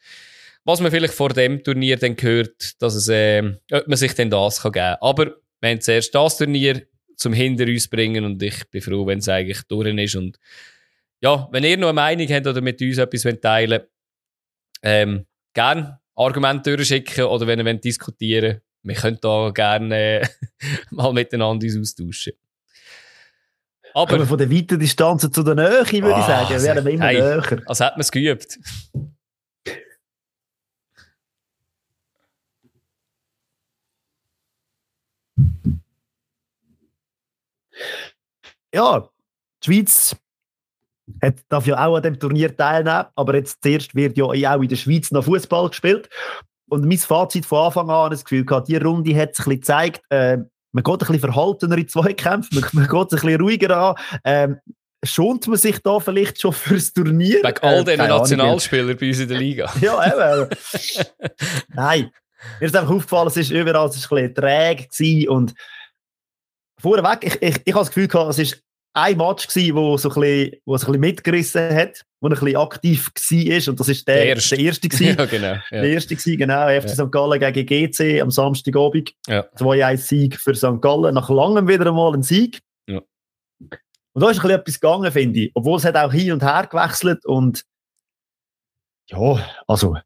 was man vielleicht vor dem Turnier dann hört, dass es, äh, ob man sich denn das kann geben. Aber wir haben zuerst das Turnier zum hinter uns bringen und ich bin froh, wenn es eigentlich durch ist und ja, wenn ihr noch eine Meinung habt oder mit uns etwas teilen wollt, ähm, gerne Argumente durchschicken oder wenn ihr wollt diskutieren wir können da gerne mal miteinander uns austauschen. Aber Kommen von der weiten Distanz zu der Nähe, würde oh, ich sagen, werden wir immer hey, näher. Als hätte man es geübt. Ja, die Schweiz hat, darf ja auch an dem Turnier teilnehmen, aber jetzt zuerst wird ja auch in der Schweiz noch Fußball gespielt. Und mein Fazit von Anfang an, das Gefühl gehabt, die Runde hat sich ein bisschen gezeigt, äh, man geht ein bisschen verhaltener in Zweikämpfen, man, man geht ein bisschen ruhiger an. Ähm, schont man sich da vielleicht schon fürs Turnier? Wegen all äh, diesen Nationalspielern bei uns in der Liga. ja, eben. Nein. Mir ist einfach aufgefallen, es ist überall es ist ein bisschen träge und vorweg, ich, ich, ich habe das Gefühl gehabt, es ist ein Match gewesen, wo so ein bisschen, wo es ein bisschen mitgerissen hat, wo ein bisschen aktiv war und das ist der, der erste, der erste gewesen. ja, genau. Ja. Der erste gewesen, genau. FC ja. St. Gallen gegen GC am Samstagabend. Ja. 2-1 Sieg für St. Gallen. Nach langem wieder einmal ein Sieg. Ja. Und da ist ein bisschen etwas gegangen, finde ich. Obwohl es hat auch hin und her gewechselt und ja, also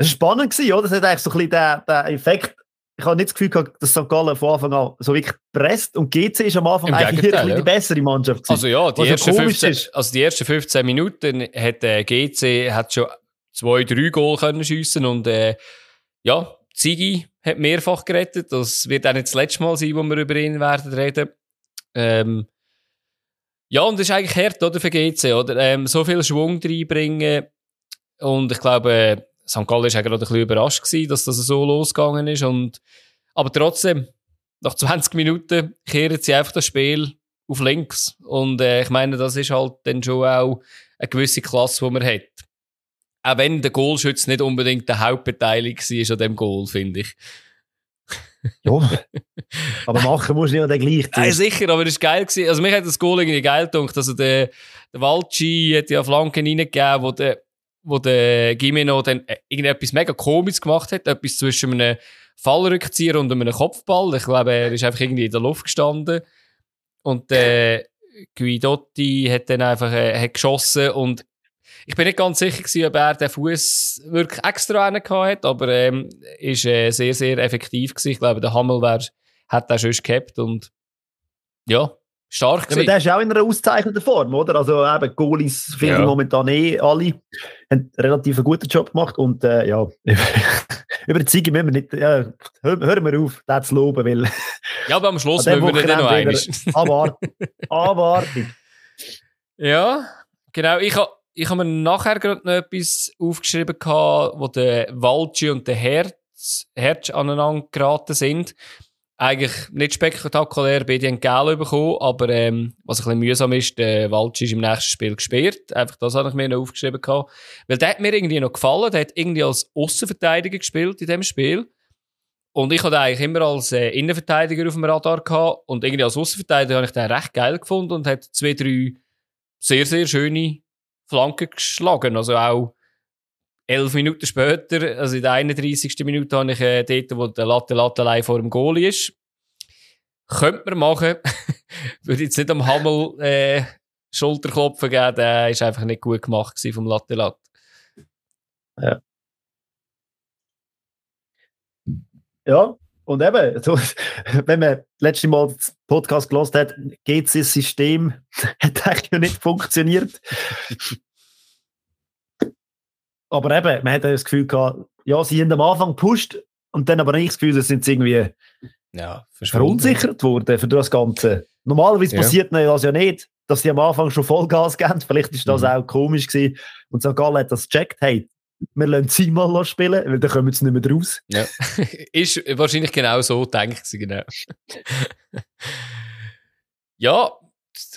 es war spannend gewesen, oder? Es hat eigentlich so ein bisschen den, den Effekt ich habe nicht das Gefühl gehabt, dass St. Gallen von Anfang an so wirklich presst und GC ist am Anfang Im eigentlich wirklich ja. die bessere Mannschaft gewesen. Also ja, die, ersten 15, also die ersten 15 Minuten hat äh, GC hat schon zwei, drei Goal können schiessen und äh, ja, Ziggy hat mehrfach gerettet. Das wird auch nicht das letzte Mal sein, wo wir über ihn werden reden. Ähm, ja, und das ist eigentlich hart, oder, für GC, oder? Ähm, so viel Schwung reinbringen. Und ich glaube, St. Gallen war gerade ein bisschen überrascht, gewesen, dass das so losgegangen ist. Und, aber trotzdem, nach 20 Minuten kehren sie einfach das Spiel auf links. Und äh, ich meine, das ist halt dann schon auch eine gewisse Klasse, die man hat. Auch wenn der Goalschütz nicht unbedingt der Hauptbeteiligte war an dem Goal, finde ich. ja, aber machen muss ja dann gleich. Nein, sicher, aber es war geil. Gewesen. Also, mich hat das Goal irgendwie geil gedacht. Also, der, der Walci hat ja Flanken reingegeben, wo der wo der Gimeno dann äh, irgendetwas mega komisches gemacht hat, etwas zwischen einem Fallrückzieher und einem Kopfball. Ich glaube, er ist einfach irgendwie in der Luft gestanden. Und äh, Guidotti hat dann einfach äh, hat geschossen und ich bin nicht ganz sicher gewesen, ob er den Fuß wirklich extra einen hat, aber ähm, ist äh, sehr, sehr effektiv gewesen. Ich glaube, der Hammel wär, hat er schon gehabt und ja, Stark ja, aber der ist auch in einer auszeichnenden Form, oder? Also eben, Goalies finde ja. ich momentan eh alle, haben relativ einen guten Job gemacht und äh, ja, über die Ziege müssen wir nicht, ja, hören hör wir auf, das zu loben, weil... Ja, aber am Schluss müssen wir nicht noch einmal. Abwarten, abwarten. Ja, genau, ich habe ich hab mir nachher gerade noch etwas aufgeschrieben, gehabt, wo der Walci und der Herz, Herz aneinander geraten sind eigentlich nicht spektakulär bei den Gel bekommen, aber ähm, was ein bisschen mühsam ist, der Walsch ist im nächsten Spiel gesperrt. Einfach das habe ich mir noch aufgeschrieben gehabt. Weil der hat mir irgendwie noch gefallen. Der hat irgendwie als Außenverteidiger gespielt in dem Spiel. Und ich hatte eigentlich immer als äh, Innenverteidiger auf dem Radar gehabt. Und irgendwie als Außenverteidiger habe ich den recht geil gefunden und hat zwei, drei sehr, sehr schöne Flanken geschlagen. Also auch elf Minuten später, also in der 31. Minute, habe ich äh, dort, wo der Latte Latte allein vor dem Goal ist. Könnte man machen. Würde jetzt nicht am Hammel äh, Schulterklopfen geben, der ist einfach nicht gut gemacht vom Latte Latte. Ja. Ja, und eben, wenn man das letzte Mal das Podcast gelost hat, geht das System, hat eigentlich nicht funktioniert. Aber eben, man hat das Gefühl gehabt, ja, sie haben am Anfang gepusht und dann aber nicht das Gefühl, sie sind irgendwie ja, verunsichert worden für das Ganze. Normalerweise ja. passiert das ja nicht, dass sie am Anfang schon Vollgas geben. Vielleicht ist das mhm. auch komisch gewesen. Und St. Gallen hat das gecheckt, hey, wir lassen sie mal spielen, weil dann kommen sie nicht mehr raus. Ja. ist wahrscheinlich genau so denkt sie, genau. ja,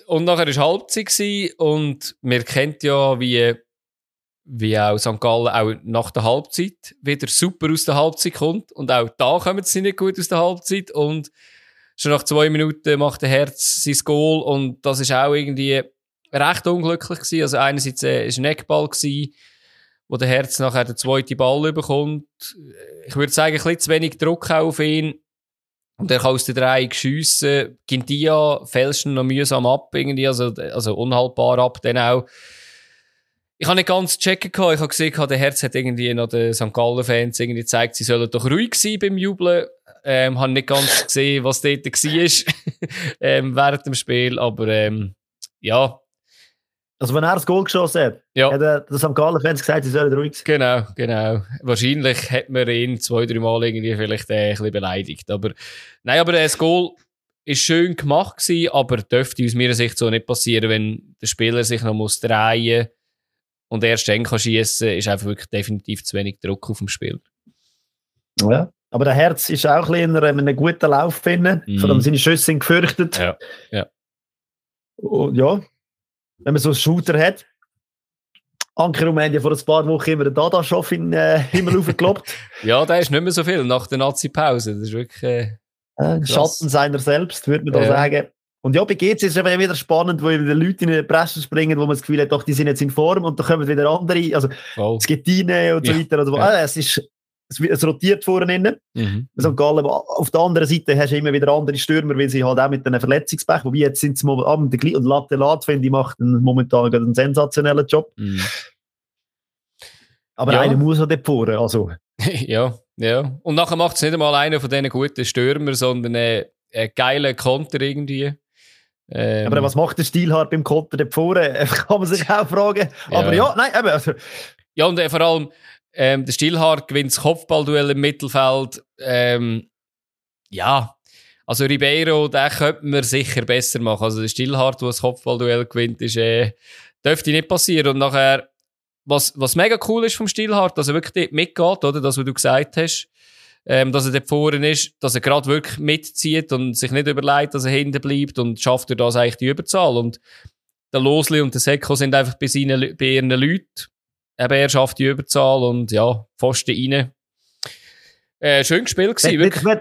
und nachher war Halbzeit und wir kennt ja, wie wie auch St. Gallen auch nach der Halbzeit wieder super aus der Halbzeit kommt. Und auch da kommen sie nicht gut aus der Halbzeit. Und schon nach zwei Minuten macht der Herz sein Goal. Und das ist auch irgendwie recht unglücklich gewesen. Also einerseits äh, ist ein Eckball wo der Herz nachher den zweiten Ball bekommt. Ich würde sagen, ein bisschen zu wenig Druck auf ihn. Und er kann aus den drei schiessen. Gintia fälscht noch mühsam ab, irgendwie, also, also unhaltbar ab, dann auch. Ich habe nicht ganz checken gehabt. Ich habe gesehen, der Herz hat irgendwie noch den St. Gallen-Fans irgendwie gezeigt, sie sollen doch ruhig sein beim Jubeln. Ähm, habe nicht ganz gesehen, was dort war, ähm, während dem Spiel, aber, ähm, ja, also wenn er das Goal geschossen hat, ja. hat er das am Fans gesagt, sie sollen ruhig sein. Genau, genau. Wahrscheinlich hat man ihn zwei, drei Mal irgendwie vielleicht äh, ein bisschen beleidigt. Aber, nein, aber das Goal ist schön gemacht gewesen, aber dürfte aus meiner Sicht so nicht passieren, wenn der Spieler sich noch muss drehen und erst dann kann schiessen, ist einfach wirklich definitiv zu wenig Druck auf dem Spiel. Ja. Aber der Herz ist auch ein in einem guten Lauf finden. Mm. Vor allem seine Schüsse sind gefürchtet. Ja. ja. Und ja, wenn man so einen Shooter hat. Anker Rumänien vor ein paar Wochen immer den Dada-Schoff in den äh, Himmel aufgekloppt. ja, der ist nicht mehr so viel nach der Nazi-Pause. Das ist wirklich. Äh, äh, Schatten seiner selbst, würde man da ja. sagen. Und ja, bei GC ist es eben wieder spannend, wo wieder Leute in die Presse springen, wo man das Gefühl hat, doch, die sind jetzt in Form und da kommen wieder andere, also oh. Skettine und so ja. weiter. Oder, ja. ah, es ist es, es rotiert vorne innen. Mhm. St. Gallen, auf der anderen Seite hast du immer wieder andere Stürmer, weil sie halt auch mit einem Verletzungspech, wobei jetzt sind sie momentan gleichen, und Latte Lat, finde ich, macht einen, momentan einen sensationellen Job. Mhm. Aber ja. einer muss halt vorne, also. ja, ja. Und nachher macht es nicht einmal einer von diesen guten Stürmer, sondern einen, einen geilen Konter irgendwie. Ähm, aber was macht der Stilhart beim Konter dort vorne? Kann man sich auch fragen. Aber ja, ja nein, eben. Also. Ja, und äh, vor allem, ähm, der Stilhart gewinnt das Kopfballduell im Mittelfeld. Ähm, ja, also Ribeiro, den könnte man sicher besser machen. Also der Stillhart, der das Kopfballduell gewinnt, ist, äh, dürfte nicht passieren. Und nachher, was, was mega cool ist vom Stillhart, dass er wirklich mitgeht, oder? Das, was du gesagt hast. Ähm, dass er dort vorne ist, dass er gerade wirklich mitzieht und sich nicht überlegt, dass er hinten bleibt und schafft er das eigentlich die Überzahl. Und der Losli und der Seko sind einfach bei, seinen, bei ihren Leuten eben er schafft die Überzahl und ja, Pfosten rein. Äh, schön gespielt gewesen, wirklich.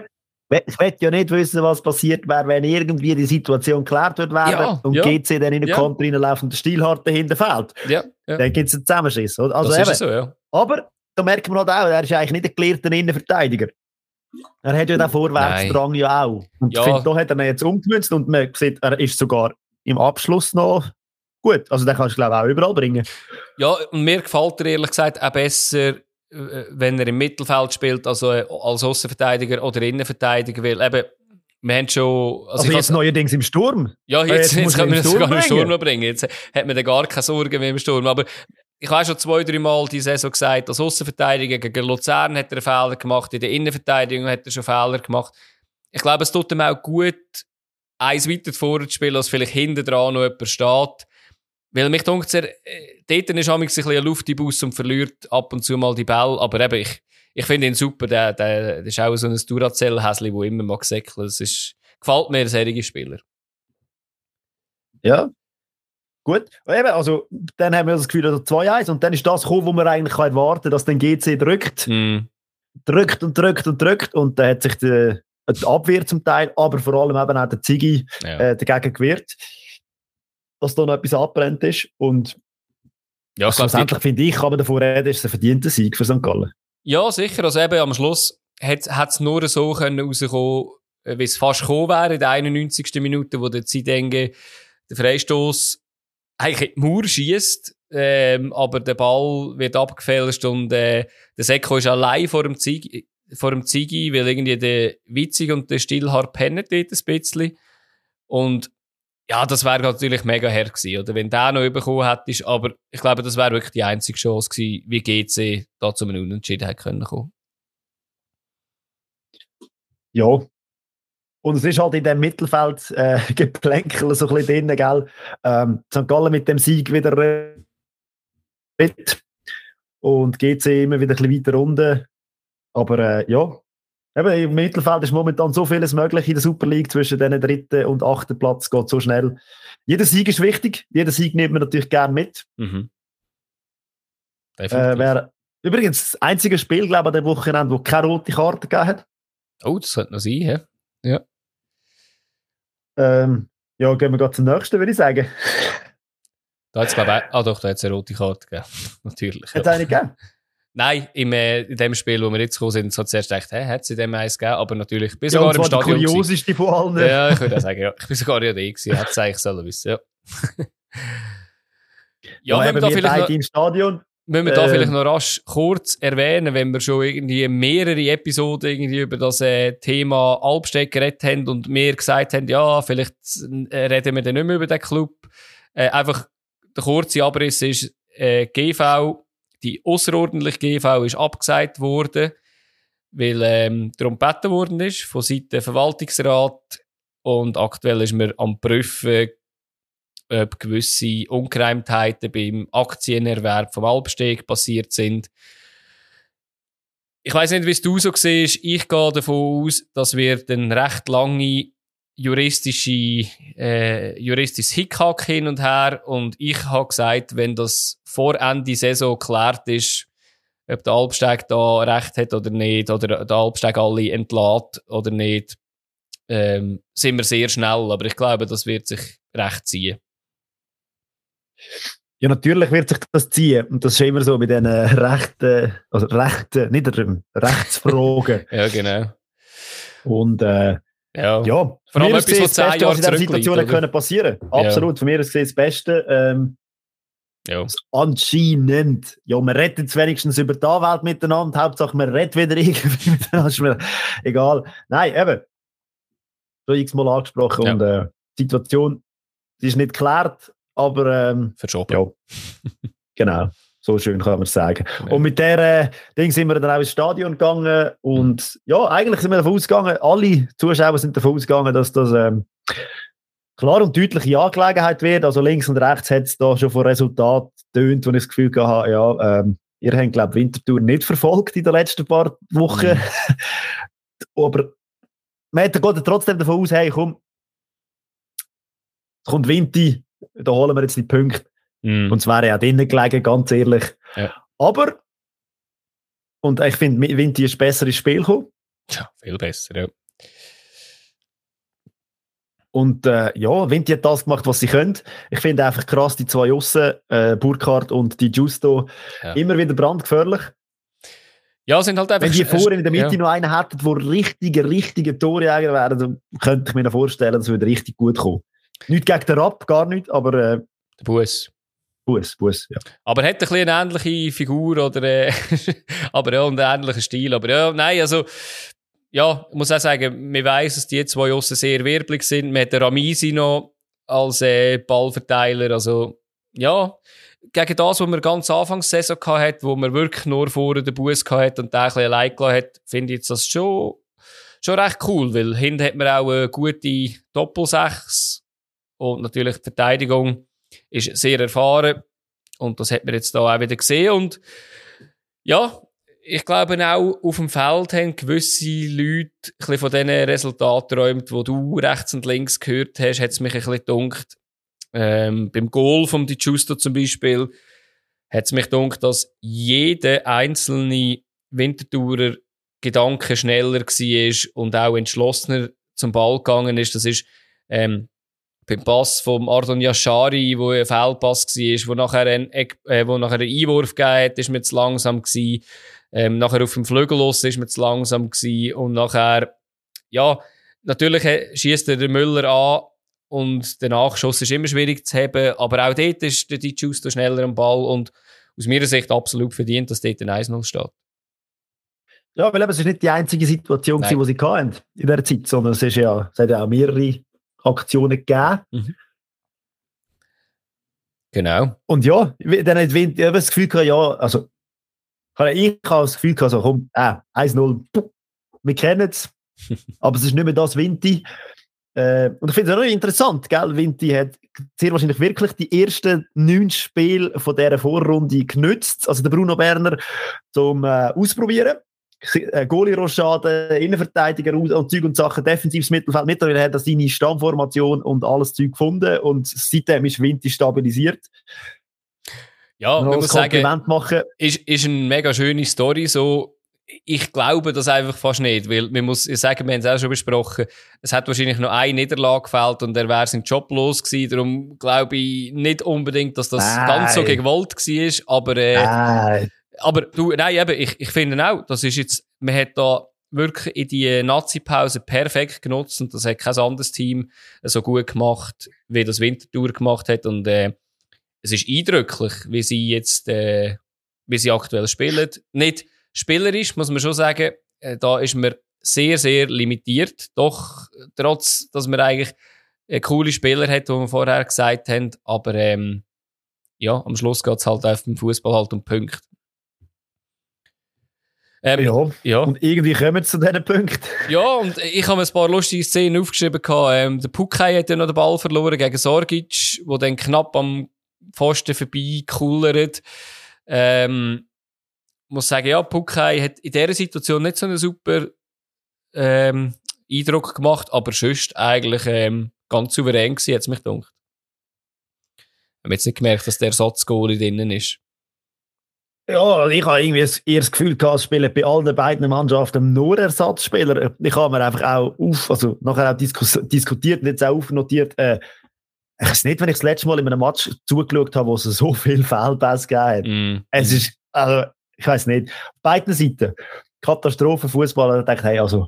Ich will ja nicht wissen, was passiert wäre, wenn irgendwie die Situation geklärt wird ja, und ja. GC dann in den ja. Konter reinläuft und der Stilhart dahinter fällt. Ja, ja. Dann gibt es einen Zusammenschiss. Also das eben, so, ja. Aber da merkt man halt auch, er ist eigentlich nicht ein gelehrter Innenverteidiger. Er hat ja den Vorwärtsdrang ja auch. Und ja. ich finde, da hat er ihn jetzt umgemünzt und man sieht, er ist sogar im Abschluss noch gut. Also den kannst du, glaube ich, auch überall bringen. Ja, und mir gefällt er ehrlich gesagt auch besser, äh, wenn er im Mittelfeld spielt, also äh, als Außenverteidiger oder Innenverteidiger, weil eben, wir haben schon... Also, also jetzt neuerdings im Sturm? Ja, jetzt, jetzt, jetzt können wir ihn sogar im Sturm bringen. Jetzt hat man da gar keine Sorgen mehr im Sturm. Aber ich habe schon zwei, drei Mal die Saison gesagt, als Außenverteidiger gegen Luzern hat er einen Fehler gemacht, in der Innenverteidigung hat er schon Fehler gemacht. Ich glaube, es tut ihm auch gut, eins weiter vorne zu spielen, als vielleicht hinten dran noch jemand steht. Weil mich denkt, äh, dort ist ein bisschen Luft im Bus und verliert ab und zu mal die Ball. Aber eben, ich, ich finde ihn super. Der, der, der ist auch so ein Duracell-Häsli, der immer mag säckeln. Das ist, gefällt mir, ein Spieler. Ja. Gut. Eben, also, dann haben wir das Gefühl, 2-1. Und dann ist das gekommen, wo man eigentlich erwarten kann, dass dann GC drückt. Mm. Drückt und drückt und drückt. Und dann hat sich die, die Abwehr zum Teil, aber vor allem eben auch der Ziggy ja. äh, dagegen gewehrt dass da noch etwas abbrennt ist. Und ja, schlussendlich finde ich, kann man davon reden, ist es ein verdienter Sieg für St. Gallen. Ja, sicher. Also eben am Schluss hat es nur so können rauskommen, äh, wie es fast gekommen wäre in der 91. Minute, wo der Zidenge den Freistoß eigentlich in die Mauer schießt, ähm, aber der Ball wird abgefälscht und äh, der Seko ist allein vor dem Zigi, vor dem Zigi weil irgendwie der Witzig und der Stillhart pennen dort ein bisschen. Und ja, das wäre natürlich mega hart gewesen, oder? Wenn der noch bekommen hättest. Aber ich glaube, das wäre wirklich die einzige Chance gewesen, wie GC da zu einem Unentschieden hätte können. Ja. Und es ist halt in dem Mittelfeld äh, Geplänkel so ein bisschen drin, gell? Ähm, St. Gallen mit dem Sieg wieder mit. Und GC immer wieder ein bisschen weiter unten. Aber äh, ja, Eben, Im Mittelfeld ist momentan so vieles möglich in der Super League zwischen den dritten und achten Platz, geht so schnell. Jeder Sieg ist wichtig, jeder Sieg nimmt man natürlich gerne mit. Mhm. Äh, wär, übrigens, das einzige Spiel, glaube ich, an dem Wochenende, wo keine rote Karte gegeben hat. Oh, das könnte noch sein, ja. Ja, ähm, ja gehen wir gerade zum nächsten, würde ich sagen. Da hat's, glaube ich, ah doch, da hat es eine rote Karte gegeben. Natürlich. Hat es eine gegeben? Nein, im, äh, in dem Spiel, wo wir jetzt gekommen sind, so zuerst gedacht, hä, hat es in dem eins gegeben, aber natürlich, bis Ja, sogar im Stadion. gewesen. kurioseste von allen. Ja, ich würde auch sagen, ja. Ich bin sogar ja da gewesen, hätte es eigentlich sollen wissen, ja. ja, Ja, wenn wir da vielleicht noch, im Stadion. Müssen wir da Ähm. vielleicht noch rasch kurz erwähnen, wenn wir schon irgendwie mehrere Episoden irgendwie über das äh, Thema Albstedt geredet haben und mir gesagt haben, ja, vielleicht reden wir dann nicht mehr über den Club. Äh, einfach der kurze Abriss ist, äh, GV, die außerordentliche GV ist abgesagt worden, weil ähm, darum gebeten worden ist von Seiten Verwaltungsrat und aktuell ist man am prüfen, ob gewisse Ungereimtheiten beim Aktienerwerb vom Albsteg passiert sind. Ich weiß nicht, wie es du so siehst. Ich gehe davon aus, dass wir eine recht lange juristische, äh, juristisches Hickhack hin und her. Und ich habe gesagt, wenn das vor Ende Saison geklärt ist, ob der Albsteg da recht hat oder nicht, oder der Albsteg alle entlädt oder nicht, ähm, sind wir sehr schnell. Aber ich glaube, das wird sich recht ziehen. Ja, natürlich wird sich das ziehen. Und das ist immer so mit diesen Rechten, also Rechten, nicht ähm, Rechtsfragen. Ja, genau. Und äh, Ja. ja, Vor von allem mir etwas, was zehn Jahre in dieser zurückliegt, Situation oder? können passieren Absolut, von mir aus gesehen das Beste. Ähm, ja. anscheinend, ja, man redet jetzt wenigstens über die Anwälte miteinander, Hauptsache man redet wieder irgendwie miteinander, egal. Nein, eben, schon x-mal angesprochen Ja. und äh, die Situation die ist nicht geklärt, aber ähm, Verschoben. ja, genau, so schön kann man es sagen. Genau. Und mit der äh, Ding sind wir dann auch ins Stadion gegangen und ja, eigentlich sind wir davon ausgegangen, alle Zuschauer sind davon ausgegangen, dass das ähm, klar und deutliche Angelegenheit wird. Also links und rechts hat es da schon von Resultat tönt, wo ich das Gefühl hatte, ja, ähm, ihr habt, glaube ich, Wintertour nicht verfolgt in den letzten paar Wochen. Aber man geht trotzdem davon aus, hey, komm, es kommt Winter, da holen wir jetzt die Punkte. Mhm. Und es wäre ja drinnen gelegen, ganz ehrlich. Ja. Aber, und ich finde, Vinti ist besser ins Spiel gekommen. ja, viel besser, ja. Und äh, ja, Vinti hat das gemacht, was sie können. Ich finde einfach krass, die zwei Aussen, äh, Burkhardt und die Justo, Ja. immer wieder brandgefährlich. Ja, sind halt einfach... Wenn die vorne in der Mitte ja. noch einen hätten, der richtige, richtige Torjäger wären, dann könnte ich mir vorstellen, das würde richtig gut kommen. Nicht gegen den Rapp, gar nicht, aber äh, Der Bus. Bus, Bus, ja. Aber er hat ein bisschen eine ähnliche Figur oder, äh, aber ja, und einen ähnlichen Stil. Aber ja, nein, also, ja, ich muss auch sagen, man weiss, dass die zwei Aussen sehr wirbelig sind. Man hat den Ramisi noch als äh, Ballverteiler. Also, ja, gegen das, was man ganz Anfangs der Saison hatte, wo man wirklich nur vorne den Bus hatte und den ein bisschen allein gelassen hat, finde ich jetzt das schon, schon recht cool, weil hinten hat man auch eine gute Doppelsechs und natürlich die Verteidigung ist sehr erfahren und das hat man jetzt da auch wieder gesehen und ja, ich glaube auch auf dem Feld haben gewisse Leute ein bisschen von diesen Resultaten geträumt, die du rechts und links gehört hast, hat es mich ein bisschen gedunkt. Ähm, beim Goal vom Di Giusto zum Beispiel hat es mich gedunkt, dass jeder einzelne Wintertourer Gedanke schneller war und auch entschlossener zum Ball gegangen ist. Das ist ähm, beim Pass vom Ardon Yashari, wo ein Fehlpass war, wo nachher ein, äh, wo nachher ein Einwurf gegeben hat, ist man zu langsam gewesen. Ähm, nachher auf dem Flügel los ist man zu langsam gewesen. Und nachher, ja, natürlich äh, schießt der Müller an und der Nachschuss ist immer schwierig zu haben, aber auch dort ist der Di Giusto schneller am Ball und aus meiner Sicht absolut verdient, dass dort ein 1-0 steht. Ja, weil eben, es ist nicht die einzige Situation, Nein. die sie hatten in dieser Zeit, sondern es, ist ja, es hat ja auch mehrere Aktionen gegeben. Genau. Und ja, dann hat Wind, ich habe das Gefühl gehabt, ja, also, ich habe das Gefühl gehabt, so, komm, äh, 1-0, puh, wir kennen es, aber es ist nicht mehr das Vinti. Äh, und ich finde es auch interessant, gell? Vinti hat sehr wahrscheinlich wirklich die ersten neun Spiele von dieser Vorrunde genützt, also der Bruno Berner, zum äh, Ausprobieren. Äh, Goalie-Rochade, Innenverteidiger und, Zeug und Sachen, defensives Mittelfeld. Mittlerweile hat er seine Stammformation und alles Zeug gefunden und seitdem ist Vinti stabilisiert. Ja, man muss sagen, Kompliment machen. ist, ist eine mega schöne Story. So, ich glaube das einfach fast nicht, weil man muss sagen, wir haben es auch schon besprochen, es hat wahrscheinlich noch eine Niederlage gefällt und er wäre sein Job los gewesen, darum glaube ich nicht unbedingt, dass das nein. ganz so gewollt war, aber, äh, aber du, nein, eben, ich, ich finde auch, das ist jetzt, man hat da wirklich in die Nazi-Pause perfekt genutzt und das hat kein anderes Team so gut gemacht, wie das Wintertour gemacht hat und äh, es ist eindrücklich, wie sie jetzt, äh, wie sie aktuell spielen. Nicht spielerisch, muss man schon sagen, äh, da ist man sehr, sehr limitiert. Doch, trotz, dass man eigentlich einen coole Spieler hat, wie wir vorher gesagt haben, aber ähm, ja, am Schluss geht es halt auf dem Fußball halt um Punkte. Ähm, ja, ja, und irgendwie kommen wir zu diesen Punkten. Ja, und ich habe ein paar lustige Szenen aufgeschrieben. Ähm, der Pukai hat ja noch den Ball verloren gegen Sorgic, wo dann knapp am Pfosten vorbei kullert. Ähm, muss sagen, ja, Pukai hat in dieser Situation nicht so einen super ähm, Eindruck gemacht, aber sonst eigentlich ähm, ganz souverän gewesen, hat es mich gedacht. Ich habe jetzt nicht gemerkt, dass der Ersatzgoal drinnen ist. Ja, ich habe irgendwie eher das Gefühl gehabt, es spielen bei allen beiden Mannschaften nur Ersatzspieler. Ich habe mir einfach auch auf, also nachher auch diskus diskutiert und jetzt auch aufnotiert, äh, ich weiß nicht, wenn ich das letzte Mal in einem Match zugeschaut habe, wo es so viel Fehlpass gegeben hat. Mm. Es ist, also, ich weiß nicht, auf beiden Seiten Katastrophenfußballer, da denke ich, hey, also,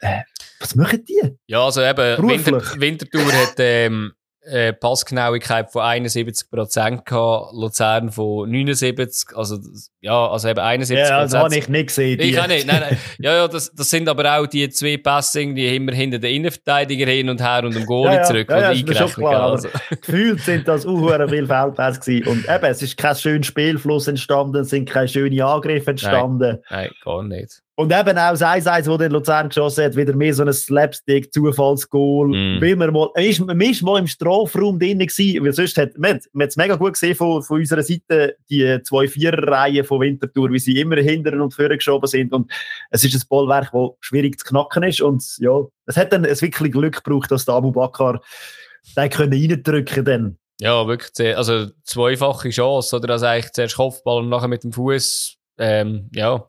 äh, was machen die? Ja, also eben, Winter, Wintertour hat, ähm, äh, Passgenauigkeit von 71 Prozent gehabt, Luzern von 79, also ja, also eben 71 Ja, das habe ich nicht gesehen. Ich auch nicht, nein, nein. Ja, ja, das, das sind aber auch die zwei Pässe, die immer hinter den Innenverteidiger hin und her und dem Goalie ja, ja, zurück, ja, ja, ist schon klar, also. Gefühlt sind das auch viele Feldpässe gewesen und eben, es ist kein schöner Spielfluss entstanden, es sind keine schönen Angriffe entstanden. Nein, nein gar nicht. Und eben auch das 1-1, das Luzern geschossen hat, wieder mehr so ein Slapstick-Zufallsgoal. Mm. Weil man, mal, man, ist, man ist mal im Strafraum drin gewesen, weil sonst hat, man, man hat es mega gut gesehen von, von unserer Seite, die zwei Vierer-Reihen von Winterthur, wie sie immer hinten und vorne geschoben sind. Und es ist ein Bollwerk, das schwierig zu knacken ist. Und ja, es hat dann es wirklich Glück gebraucht, dass der Abu Bakr den können reindrücken dann. Ja, wirklich. Also zweifache Chance, oder? Also eigentlich zuerst Kopfball und nachher mit dem Fuß. Ähm, ja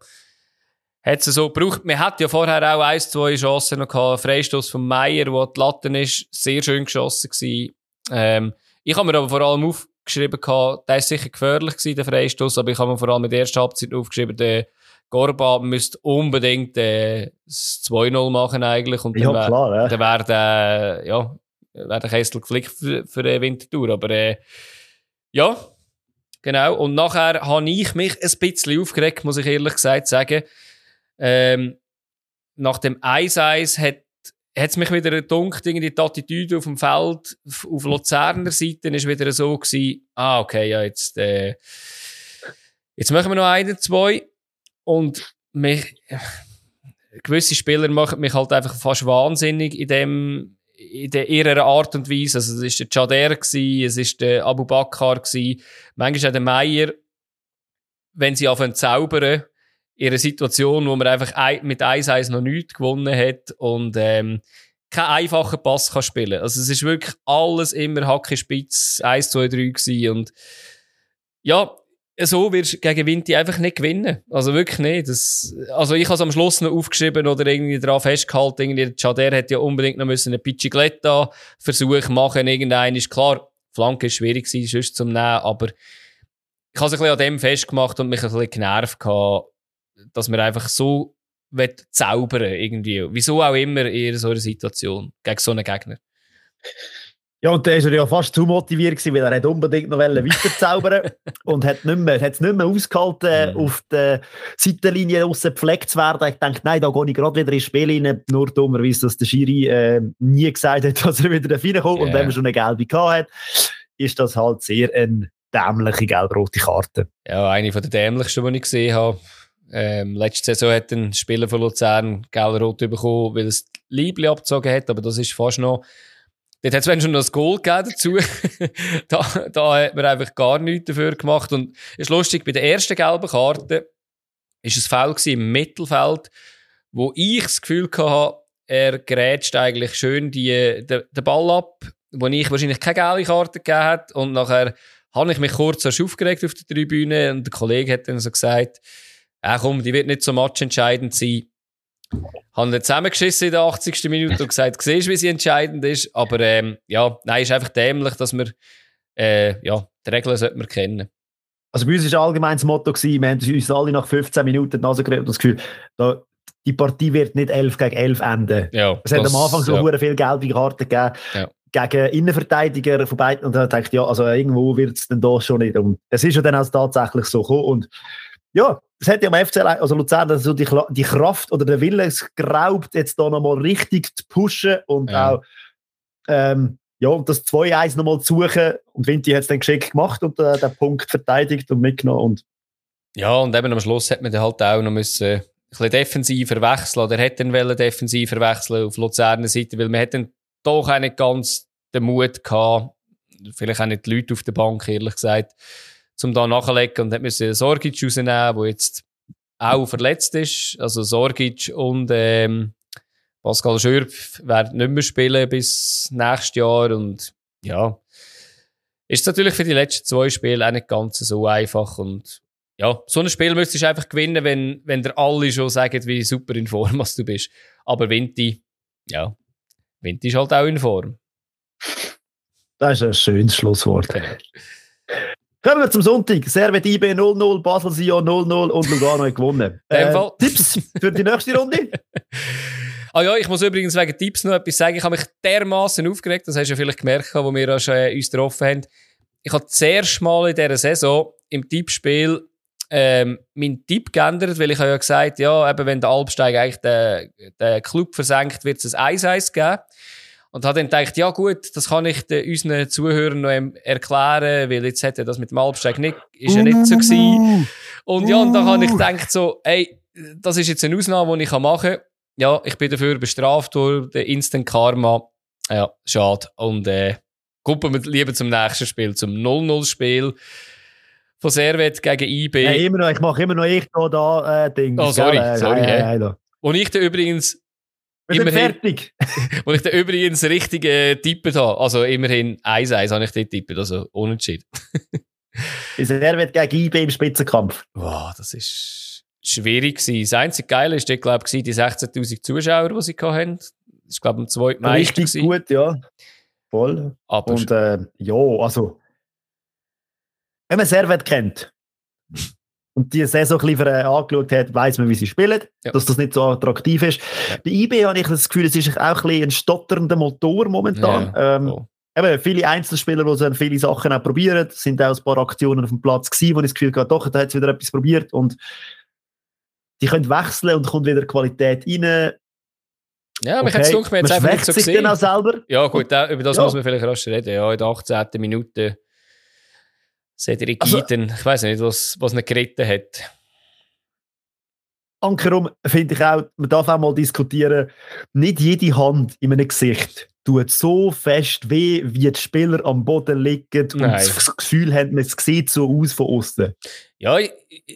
hat es so gebraucht. Man hat ja vorher auch ein, zwei Chancen noch gehabt. Freistoß von Meier, wo die Latte ist, sehr schön geschossen gewesen. Ähm, ich habe mir aber vor allem aufgeschrieben gehabt, der ist sicher gefährlich gewesen, der Freistoß, aber ich habe mir vor allem in der ersten Halbzeit aufgeschrieben, der Gorba müsste unbedingt äh, das 2-0 machen eigentlich und dann, ja, klar, ja. dann wäre der, ja, wäre der Kessel geflickt für, für die Wintertour, aber äh, ja, genau. Und nachher habe ich mich ein bisschen aufgeregt, muss ich ehrlich gesagt sagen, ähm, nach dem 1-1 hat es mich wieder gedunkt, irgendwie die Attitüde auf dem Feld, auf Luzerner Seite ist wieder so gewesen, ah, okay, ja, jetzt, äh, jetzt machen wir noch einen, zwei. Und mich, gewisse Spieler machen mich halt einfach fast wahnsinnig in dem, in der, ihrer Art und Weise. Also, es ist der Chader es ist der Abu Bakr manchmal auch der Meier, wenn sie anfangen zu zaubern, in einer Situation, wo man einfach mit 1-1 noch nichts gewonnen hat und ähm, keinen einfachen Pass kann spielen. Also es ist wirklich alles immer Hacke Spitz 1, 2, 3 gewesen und ja, so wirst du gegen Vinti einfach nicht gewinnen. Also wirklich nicht. Das, also ich habe es am Schluss noch aufgeschrieben oder irgendwie daran festgehalten, irgendwie der Chader hätte ja unbedingt noch müssen einen Pichigletta Versuch machen. Irgendein ist klar, Flanke ist schwierig gewesen, sonst zum Nehmen, aber ich habe es ein bisschen an dem festgemacht und mich ein bisschen genervt gehabt dass man einfach so zaubern irgendwie. Wieso auch immer in so einer Situation gegen so einen Gegner. Ja, und der war ja fast zu motiviert, gewesen, weil er unbedingt noch weiter zaubern und hat nicht mehr, es nicht mehr ausgehalten, mhm. auf der Seitenlinie aussen gepflegt zu werden. Ich denke, nein, da gehe ich gerade wieder ins Spiel rein. Nur dummerweise, dass der Schiri äh, nie gesagt hat, dass er wieder reinkommt. Yeah. Und wenn man schon eine gelbe gehabt hat, ist das halt sehr eine dämliche gelb-rote Karte. Ja, eine von der dämlichsten, die ich gesehen habe. Ähm, letzte Saison hat ein Spieler von Luzern gelb-rot bekommen, weil es Liebli abgezogen hat, aber das ist fast noch. Dort hat es schon noch das Goal dazu. da, da hat man einfach gar nichts dafür gemacht. Und ist lustig, bei der ersten gelben Karte ist es Foul im Mittelfeld, wo ich das Gefühl hatte, er grätscht eigentlich schön die, den, den Ball ab, wo ich wahrscheinlich keine gelbe Karte gegeben hat. Und nachher habe ich mich kurz aufgeregt auf der Tribüne und der Kollege hat dann so gesagt, ja komm, die wird nicht so matchentscheidend sein. Haben dann zusammengeschissen in der 80. Minute und gesagt, siehst wie sie entscheidend ist. Aber ähm, ja, nein, ist einfach dämlich, dass wir äh, ja, die Regeln sollten wir kennen. Also bei uns war allgemein das Motto, gewesen, wir haben uns alle nach 15 Minuten die Nase gerät und das Gefühl, da, die Partie wird nicht 11 gegen 11 enden. Ja, es hat am Anfang so ja. viel gelbe Karten gegeben. Ja gegen Innenverteidiger von beiden und dann denkt ja, also irgendwo wird es dann da schon nicht. Und es ist ja dann auch tatsächlich so gekommen. Und ja, es hat ja am FC, also Luzern, so die, die Kraft oder der Wille geraubt, jetzt da nochmal richtig zu pushen und ja. auch ähm, ja, und das 2-1 nochmal zu suchen. Und Vinti hat es dann geschickt gemacht und äh, den Punkt verteidigt und mitgenommen. Und ja, und eben am Schluss hat man dann halt auch noch müssen, ein bisschen defensiver wechseln oder hätte dann defensiver wechseln auf Luzerner Seite, weil man hat dann doch auch nicht ganz den Mut gehabt, vielleicht auch nicht die Leute auf der Bank, ehrlich gesagt, zum da nachlegen und hat müssen Sorgic rausnehmen, der jetzt auch verletzt ist. Also Sorgic und ähm, Pascal Schürpf werden nicht mehr spielen bis nächstes Jahr und ja, ist natürlich für die letzten zwei Spiele auch nicht ganz so einfach und ja, so ein Spiel müsstest du einfach gewinnen, wenn, wenn dir alle schon sagen, wie super in Form du bist. Aber Vinti, ja, Vinti ist halt auch in Form. Das ist ein schönes Schlusswort. Kommen wir zum Sonntag. Servet IB 0-0, Basel Sion 0-0 und Lugano hat gewonnen. Äh, Tipps für die nächste Runde? ah ja, ich muss übrigens wegen Tipps noch etwas sagen. Ich habe mich dermaßen aufgeregt, das hast du ja vielleicht gemerkt, wo wir uns getroffen haben. Ich habe das erste Mal in dieser Saison im Tippspiel ähm, meinen Tipp geändert, weil ich habe ja gesagt, ja, eben, wenn der Alpsteig eigentlich den, den Club versenkt, wird es ein 1-1 geben. Und habe dann gedacht, ja gut, das kann ich den, unseren Zuhörern noch erklären, weil jetzt hätte das mit dem Alpsteig nicht, ist ja nicht so gewesen. Und ja, und dann habe ich gedacht so, ey, das ist jetzt eine Ausnahme, die ich machen kann. Ja, ich bin dafür bestraft durch den Instant Karma. Ja, schade. Und äh, gucken wir lieber zum nächsten Spiel, zum 0-0-Spiel von Servet gegen IB. Ja, immer noch, ich mache immer noch ich da, da äh, Ding. Oh, sorry, sorry. Äh, äh, und ich da übrigens wir sind fertig. wo ich da übrigens richtig äh, habe. Also immerhin 1-1 habe ich dort tippet, also unentschieden. er wird gegen IB im Spitzenkampf. Wow, das ist schwierig gewesen. Das einzige Geile ist, glaube ich, die 16.000 Zuschauer, die sie hatten. Das ist, glaube ich, am zweiten Mai. Richtig gewesen. gut, ja. Voll. Aber Und äh, ja, also, wenn man Servet kennt, und die Saison ein bisschen angeschaut hat, weiss man, wie sie spielen, ja. dass das nicht so attraktiv ist. Ja. Bei IB habe ich das Gefühl, es ist auch ein, ein stotternder Motor momentan. Ja, ähm, oh. eben, viele Einzelspieler, die viele Sachen auch probieren, sind auch ein paar Aktionen auf dem Platz gewesen, wo ich das Gefühl hatte, doch, da hat es wieder etwas probiert und die können wechseln und kommt wieder Qualität rein. Ja, aber okay. ich hätte es jetzt einfach nicht so gesehen. Dann auch selber. Ja, gut, über das muss man vielleicht rasch reden. Ja, in der 18. Minute Cedric also, Eaton, ich weiß nicht, was, was ihn geritten hat. Ankerum finde ich auch, man darf auch mal diskutieren, nicht jede Hand in einem Gesicht tut so fest weh, wie die Spieler am Boden liegen und Nein. das Gefühl haben, es sieht so aus von außen. Ja,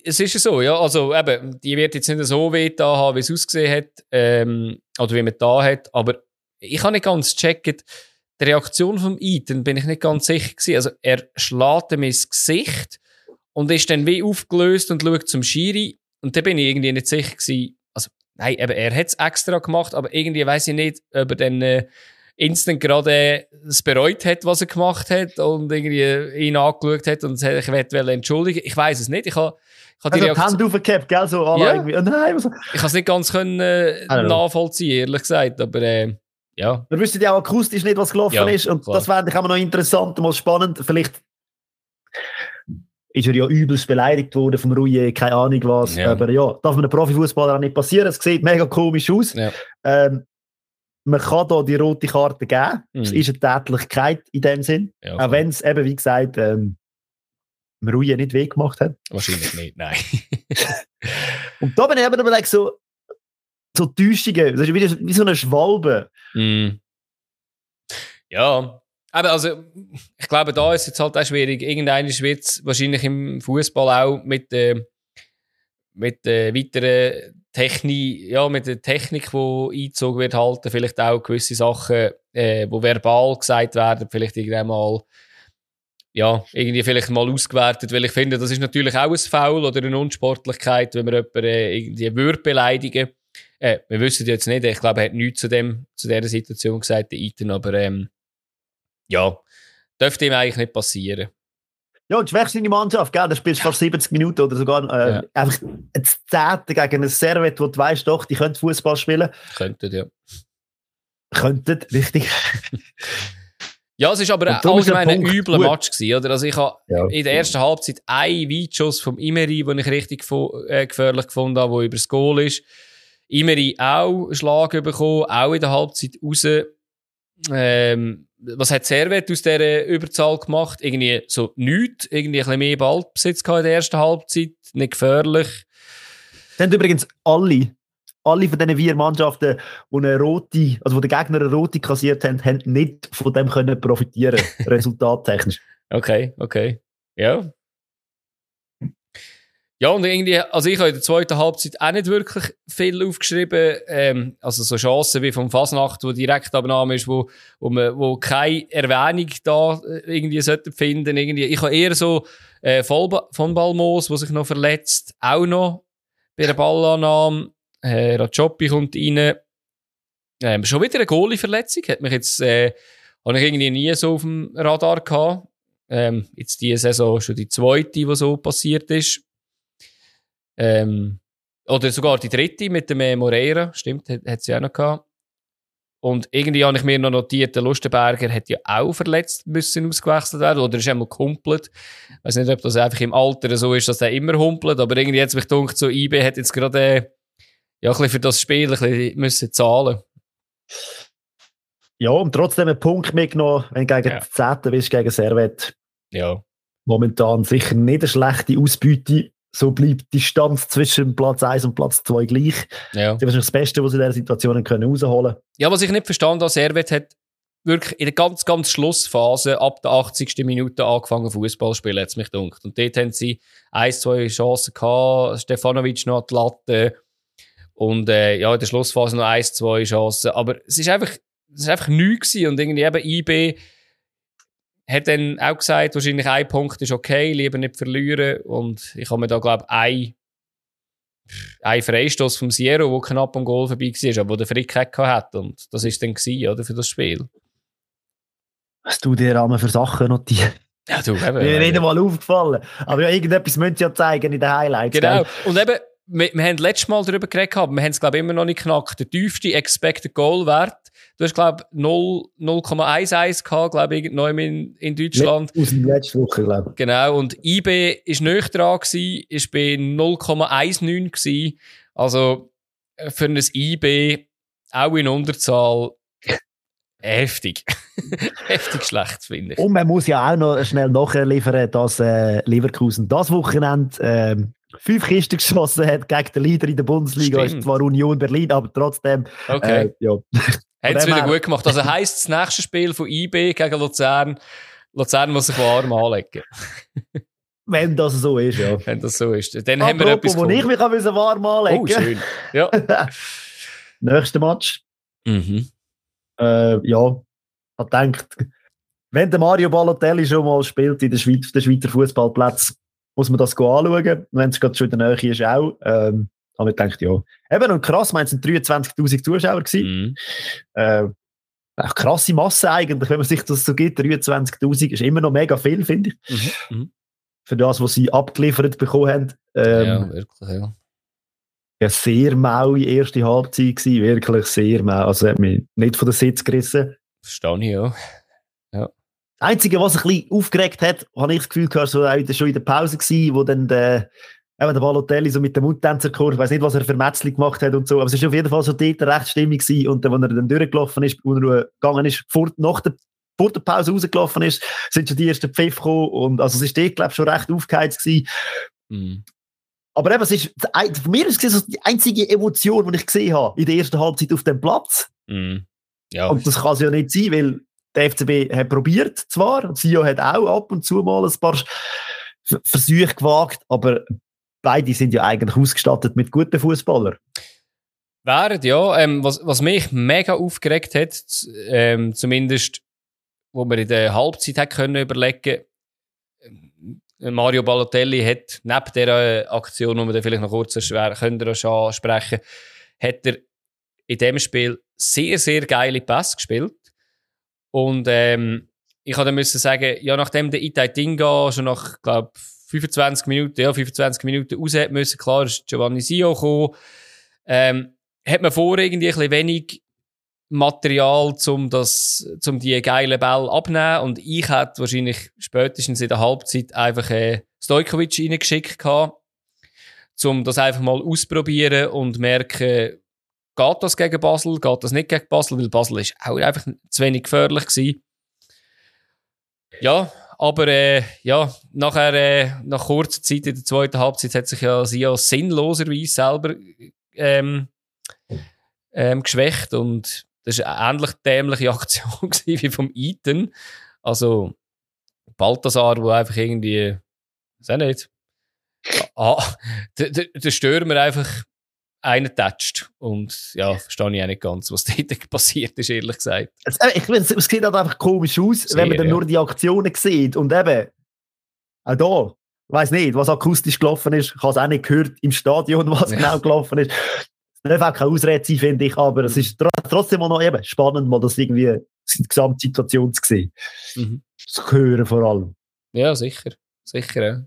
es ist ja so, ja. Also eben, die wird jetzt nicht so weh da haben, wie es ausgesehen hat, ähm, oder wie man da hat, aber ich habe nicht ganz gecheckt, die Reaktion vom Ethan bin ich nicht ganz sicher gewesen. Also er schlägt ihm ins Gesicht und ist dann wie aufgelöst und schaut zum Schiri und da bin ich irgendwie nicht sicher gewesen. Also nein, eben, er hat es extra gemacht, aber irgendwie weiß ich nicht, ob er dann äh, instant gerade es bereut hat, was er gemacht hat und irgendwie ihn angeschaut hat und sich entschuldigen. Ich weiß es nicht. Ich habe ich habe die, also die Hand aufgehabt, gell? So, ja. irgendwie. Oh nein, was... Ich habe es nicht ganz können, äh, nachvollziehen, ehrlich gesagt, aber äh, ja. Wir wissen ja auch akustisch nicht, was gelaufen ja, ist. Und klar. das fände ich auch noch interessant, mal spannend. Vielleicht ist er ja übelst beleidigt worden vom Rouillet, keine Ahnung was. Ja. Aber ja, darf man einem Profifußballer auch nicht passieren. Es sieht mega komisch aus. Ja. Ähm, man kann da die rote Karte geben. Mhm. Es ist eine Tätlichkeit in dem Sinn. Ja, auch wenn es eben, wie gesagt, ähm, Rouillet nicht weggemacht hat. Wahrscheinlich nicht, nein. und da bin ich eben überlegt, so, so Täuschungen. Das ist wie, wie so eine Schwalbe. Mm. Ja, aber also, ich glaube, da ist jetzt halt auch schwierig. Irgendein wird es wahrscheinlich im Fußball auch mit, äh, mit äh, weiteren Technik, ja, mit der Technik, die eingezogen wird, halten, vielleicht auch gewisse Sachen, äh, wo verbal gesagt werden, vielleicht irgendwann mal ja, irgendwie vielleicht mal ausgewertet, weil ich finde, das ist natürlich auch ein Foul oder eine Unsportlichkeit, wenn man jemanden äh, irgendwie würde beleidigen. Äh, wir wissen jetzt nicht, ich glaube, er hat nichts zu, dem, zu dieser Situation gesagt, der Ethan, aber ähm, ja, dürfte ihm eigentlich nicht passieren. Ja, und schwächst deine Mannschaft, gell? Da spielst du fast 70 Minuten oder sogar äh, ja. einfach ein Zehnte gegen ein Servet, wo du weißt, doch, die können Fußball spielen. Könnten, ja. Könnten, richtig. Ja, es war aber allgemein ein übler. Match gewesen, oder? Also ich habe ja. in der ersten Halbzeit einen Weitschuss vom Imeri, den ich richtig äh, gefährlich gefunden habe, der über das Goal ist. Imeri auch einen Schlag bekommen, auch in der Halbzeit raus. Ähm, was hat Servet aus dieser Überzahl gemacht? Irgendwie so nichts, irgendwie ein bisschen mehr Ballbesitz in der ersten Halbzeit, nicht gefährlich. Dann übrigens alle alle von diesen vier Mannschaften, die eine rote, also wo der Gegner eine rote kassiert haben, haben nicht von dem können profitieren, resultattechnisch. Okay, okay. Ja. Ja, und irgendwie, also ich habe in der zweiten Halbzeit auch nicht wirklich viel aufgeschrieben. Ähm, also so Chancen wie vom Fasnacht, wo direkt Abnahme ist, wo, wo, man, wo keine Erwähnung da äh, irgendwie sollte finden. Irgendwie. Ich habe eher so äh, von Balmos, der sich noch verletzt, auch noch bei der Ballannahme. Äh, Rajopi kommt rein. Ähm, schon wieder eine Goalie-Verletzung. Hat mich jetzt, äh, habe ich irgendwie nie so auf dem Radar gehabt. Ähm, jetzt diese Saison schon die zweite, die so passiert ist. Ähm, oder sogar die dritte mit dem Moreira. Stimmt, hat, hat sie auch noch gehabt. Und irgendwie habe ich mir noch notiert, der Lustenberger hat ja auch verletzt müssen ausgewechselt werden. Oder ist einmal gehumpelt. Ich weiß nicht, ob das einfach im Alter so ist, dass er immer humpelt. Aber irgendwie hat es mich gedacht, so IB hat jetzt gerade, äh, ja, ein bisschen für das Spiel ein bisschen müssen zahlen Ja, und trotzdem einen Punkt mitgenommen, wenn du gegen ja. 10. bist, gegen Servet. Ja. Momentan sicher nicht eine schlechte Ausbeute. So bleibt die Distanz zwischen Platz 1 und Platz 2 gleich. Ja. Das ist wahrscheinlich das Beste, was sie in dieser Situation können rausholen können. Ja, was ich nicht verstanden habe, Servet hat wirklich in der ganz, ganz Schlussphase ab der 80. Minute angefangen Fußball zu spielen, hat es mich gedacht. Und dort haben sie ein, zwei Chancen gehabt. Stefanovic noch die Latte. Und äh, ja, in der Schlussphase noch eins, zwei Chancen. Aber es ist einfach, es ist einfach gewesen. Und irgendwie eben IB hat dann auch gesagt, wahrscheinlich ein Punkt ist okay, lieber nicht verlieren. Und ich habe mir da, glaube ich, ein, ein Freistoß vom Sierra, der knapp am Goal vorbei war, aber der Frick hat. Und das ist dann gewesen, oder, für das Spiel. Was du dir einmal für Sachen notiert? Ja, du, eben. Mir nicht einmal aufgefallen. Aber ja, irgendetwas müssen sie ja zeigen in den Highlights. Genau. Und eben, wir, wir haben letztes Mal darüber geredet, aber wir haben es, glaube ich, immer noch nicht knackt. Der tiefste Expected Goal Wert, du hast, glaube ich, 0,11 gehabt, glaube ich, neu in, in Deutschland. Aus dem letzten Woche, glaube ich. Genau. Und IB ist nicht dran gewesen, ist bei 0,19 gewesen. Also, für ein IB, auch in Unterzahl, heftig. heftig schlecht, finde ich. Und man muss ja auch noch schnell nachher liefern, dass äh, Leverkusen das Wochenende äh, fünf Kisten geschossen hat gegen den Leader in der Bundesliga, Stimmt. ist zwar Union Berlin, aber trotzdem. Okay. Äh, ja. Hat es wieder gut gemacht. Also heisst das nächste Spiel von IB gegen Luzern, Luzern muss sich warm anlegen. Wenn das so ist, ja. Wenn das so ist. Dann Apropos, haben wir etwas wo ich mich warm anlegen Oh, schön. Ja. Nächster Match. Mhm. Äh, ja, ich denke, wenn der Mario Balotelli schon mal spielt in der Schweiz, der Schweizer Fußballplatz, muss man das anschauen. Wenn es gerade schon in der Nähe ist, auch. Ähm, aber ich gedacht, ja. Eben, und krass, meinen es 23.000 Zuschauer gewesen. Mhm. Äh, eine krasse Masse eigentlich, wenn man sich das so gibt. 23.000 ist immer noch mega viel, finde ich. Mhm. Mhm. Für das, was sie abgeliefert bekommen haben. Ähm, ja, wirklich, ja. Ja, sehr maue erste Halbzeit gewesen, wirklich sehr mau. Also hat mich nicht von der Sitz gerissen. Verstehe ich, ja. Das Einzige, was ein bisschen aufgeregt hat, habe ich das Gefühl gehabt, so schon in der Pause gewesen, wo dann der, eben der Balotelli so mit dem Mundtänzerchor, ich weiß nicht, was er für Metzli gemacht hat und so, aber es ist auf jeden Fall so dort recht stimmig gewesen und dann, als er dann durchgelaufen ist, wo er gegangen ist, vor, nach der, vor der Pause rausgelaufen ist, sind schon die ersten Pfiff gekommen und also es ist dort, glaube ich, schon recht aufgeheizt gewesen. Mm. Aber eben, es ist, von mir ist es die einzige Emotion, die ich gesehen habe in der ersten Halbzeit auf dem Platz. Mm. Ja. Und das kann es ja nicht sein, weil der FCB hat probiert zwar, Sio hat auch ab und zu mal ein paar Versuche gewagt, aber beide sind ja eigentlich ausgestattet mit guten Fußballern. Während, ja. Ähm, was, was mich mega aufgeregt hat, ähm, zumindest, wo wir in der Halbzeit hat können überlegen, Mario Balotelli hat neben dieser Aktion, die wir vielleicht noch kurz schwer können ansprechen, hat er in dem Spiel sehr, sehr geile Pass gespielt. Und ähm, ich habe dann müssen sagen, ja, nachdem der Itai Dinga schon nach, glaube 25 Minuten, ja, 25 Minuten raus hat müssen, klar ist Giovanni Sio gekommen, ähm, hat man vor irgendwie ein wenig Material, um das, um die geilen Bälle abnehmen. Und ich hätte wahrscheinlich spätestens in der Halbzeit einfach äh, Stojkovic reingeschickt gehabt, um das einfach mal ausprobieren und merken, geht das gegen Basel, geht das nicht gegen Basel, weil Basel ist auch einfach zu wenig gefährlich gewesen. Ja, aber äh, ja, nachher, äh, nach kurzer Zeit in der zweiten Halbzeit hat sich ja Sia sinnloserweise selber ähm, ähm, geschwächt und das war eine ähnlich dämliche Aktion wie vom Eaton. Also, Balthasar, der einfach irgendwie, weiß nicht, ah, der, der, der Stürmer einfach einen tätscht. Und ja, verstehe ich auch nicht ganz, was dort passiert ist, ehrlich gesagt. Also, ich finde, es sieht halt einfach komisch aus, Sehr, wenn man dann ja. nur die Aktionen sieht. Und eben, auch da, ich weiß nicht, was akustisch gelaufen ist. Ich habe es auch nicht gehört im Stadion, was ja. genau gelaufen ist. Es darf auch keine Ausrede sein, finde ich, aber es ist trotzdem noch eben spannend, mal das irgendwie die Gesamtsituation zu sehen. Mhm. Zu hören vor allem. Ja, sicher. Sicher, ja.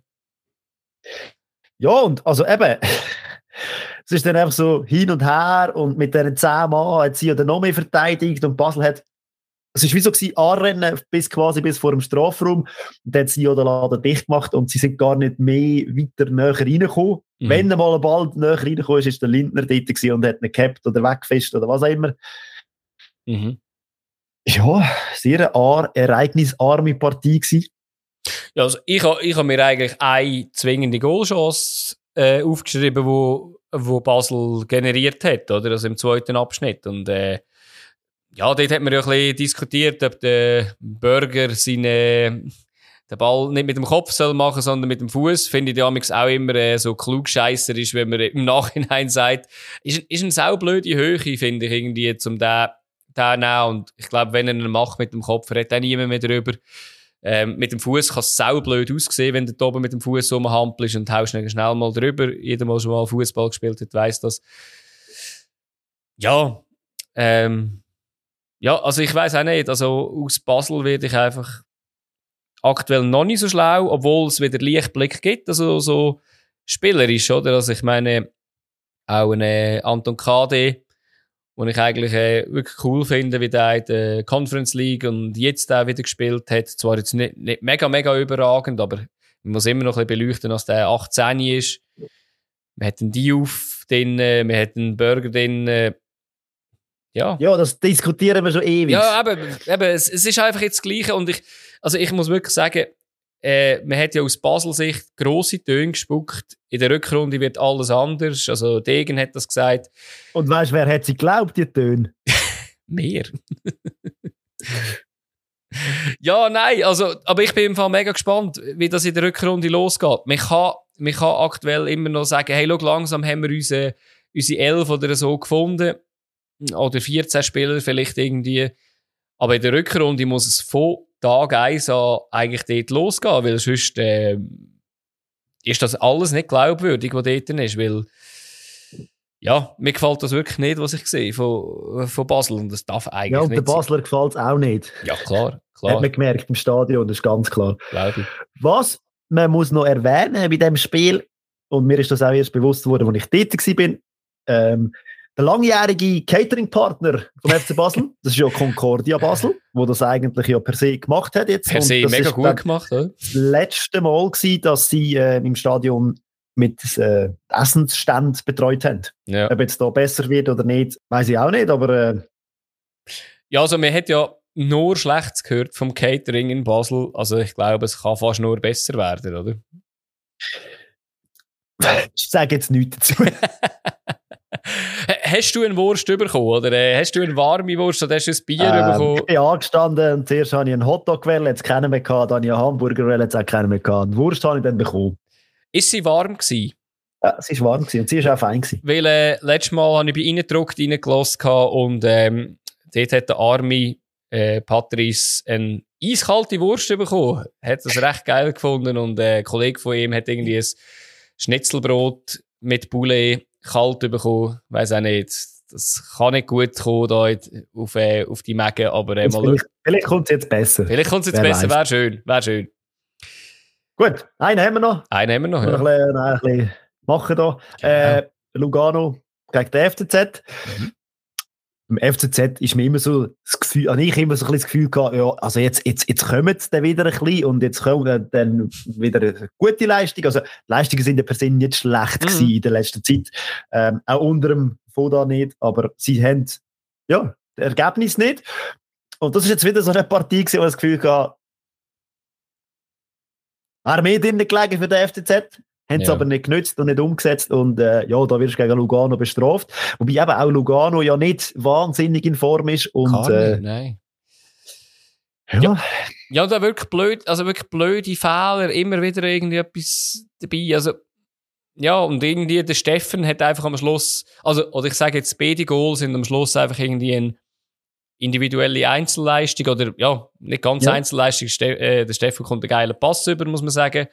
Ja, und also eben, es ist dann einfach so hin und her und mit diesen zehn Mann hat sie ja dann noch mehr verteidigt und Basel hat es war wie so gewesen, anrennen bis quasi bis vor dem Strafraum. Und dann hat sie ja den Laden dicht gemacht und sie sind gar nicht mehr weiter näher reingekommen. Mhm. Wenn mal ein Ball näher reingekommen ist, ist der Lindner dort und hat ihn gehabt oder weggefischt oder was auch immer. Mhm. Ja, sehr eine ereignisarme Partie gewesen. Ja, also ich habe ich ha mir eigentlich eine zwingende Goalchance äh, aufgeschrieben, wo, wo Basel generiert hat, oder? Also im zweiten Abschnitt. Und äh, ja, dort hat man ja ein bisschen diskutiert, ob der Burger seine, den Ball nicht mit dem Kopf soll machen, sondern mit dem Fuß. Finde ich damals auch immer äh, so klugscheisser ist, wenn man im Nachhinein sagt, ist, ist eine saublöde Höhe, finde ich irgendwie, zum den nehmen. Und ich glaube, wenn er ihn macht mit dem Kopf, redet auch niemand mehr drüber. Ähm, mit dem Fuß kann es saublöd aussehen, wenn du da oben mit dem Fuß rumhampelst und haust schnell, mal drüber. Jeder, der schon mal Fußball gespielt hat, weiß das. Ja, ähm, ja, also ich weiß auch nicht. Also aus Basel werde ich einfach aktuell noch nicht so schlau, obwohl es wieder Lichtblick gibt. Also so spielerisch, oder? Also ich meine, auch einen Anton KD, den ich eigentlich äh, wirklich cool finde, wie der in der Conference League und jetzt auch wieder gespielt hat. Zwar jetzt nicht, nicht mega, mega überragend, aber man muss immer noch ein bisschen beleuchten, dass der 18 ist. Wir hätten Diouf drin, wir hätten Burger drin, ja. Ja, das diskutieren wir schon ewig. Ja, eben, eben es, es ist einfach jetzt das Gleiche und ich, also ich muss wirklich sagen, äh, man hat ja aus Basel-Sicht grosse Töne gespuckt. In der Rückrunde wird alles anders. Also Degen hat das gesagt. Und weißt du, wer hat sie geglaubt, die Töne? Mehr. ja, nein, also, aber ich bin im Fall mega gespannt, wie das in der Rückrunde losgeht. Man kann, man kann aktuell immer noch sagen, hey, schau, langsam haben wir unsere, unsere Elf oder so gefunden oder 14 Spieler vielleicht irgendwie. Aber in der Rückrunde muss es von Tag 1 an eigentlich dort losgehen, weil sonst äh, ist das alles nicht glaubwürdig, was dort ist, weil ja, mir gefällt das wirklich nicht, was ich sehe von, von Basel und das darf eigentlich nicht Ja, und der Basler gefällt es auch nicht. Ja, klar, klar. Hat man gemerkt im Stadion, das ist ganz klar. Glaube ich. Was man muss noch erwähnen bei diesem Spiel, und mir ist das auch erst bewusst geworden, als ich dort war, ähm, der langjährige Catering-Partner vom FC Basel, das ist ja Concordia Basel, wo das eigentlich ja per se gemacht hat jetzt. Per se mega gut gemacht, oder? Das letzte Mal gewesen, dass sie äh, im Stadion mit äh, Essensstand betreut haben. Ja. Ob jetzt da besser wird oder nicht, weiß ich auch nicht, aber äh, ja, also man hat ja nur Schlechtes gehört vom Catering in Basel. Also ich glaube, es kann fast nur besser werden, oder? Ich sage jetzt nichts dazu. hast du eine Wurst bekommen? Oder äh, hast du eine warme Wurst oder hast du ein Bier ähm, bekommen? Ich bin angestanden und zuerst habe ich einen Hotdog gewählt, jetzt keinen mehr gehabt, dann habe ich einen Hamburger gewählt, jetzt auch keinen mehr gehabt. Eine Wurst habe ich dann bekommen. Ist sie warm gewesen? Ja, sie war warm gewesen und sie war auch fein gewesen. Weil äh, letztes Mal habe ich bei gedruckt, reingelassen und ähm, dort hat der arme äh, Patrice einen eiskalte Wurst bekommen. Hat das recht geil gefunden und äh, ein Kollege von ihm hat irgendwie ein Schnitzelbrot mit Poulet kalt bekommen. Weiß auch nicht. Das kann nicht gut kommen da auf, äh, auf die Mägen, aber äh, mal Vielleicht, vielleicht kommt es jetzt besser. Vielleicht kommt es jetzt Wer besser, wäre schön. Wäre schön. Gut, einen haben wir noch. Einen haben wir noch, ja. Ein bisschen, ein bisschen machen da. Genau. Äh, Lugano gegen den FCZ. Mhm. Im FCZ ist mir immer so das Gefühl, habe ich immer so ein bisschen das Gefühl gehabt, ja, also jetzt, jetzt, jetzt kommen sie dann wieder ein bisschen und jetzt kommen dann wieder eine gute Leistung. Also, Leistungen sind ja per se nicht schlecht mhm. in der letzten Zeit. Ähm, auch unter dem Foda nicht, aber sie haben, ja, das Ergebnis nicht. Und das ist jetzt wieder so eine Partie gewesen, wo ich das Gefühl hatte, mehr drinnen gelegen für den FCZ haben es ja. aber nicht genützt und nicht umgesetzt und äh, ja, da wirst du gegen Lugano bestraft. Wobei eben auch Lugano ja nicht wahnsinnig in Form ist und nicht, äh, nein. Ja. ja. Ja, da wirklich blöd, also wirklich blöde Fehler, immer wieder irgendwie etwas dabei. Also, ja, und irgendwie der Steffen hat einfach am Schluss, also, oder ich sage jetzt, beide Goals sind am Schluss einfach irgendwie eine individuelle Einzelleistung oder, ja, nicht ganz ja. Einzelleistung. Ste äh, der Steffen kommt einen geilen Pass über, muss man sagen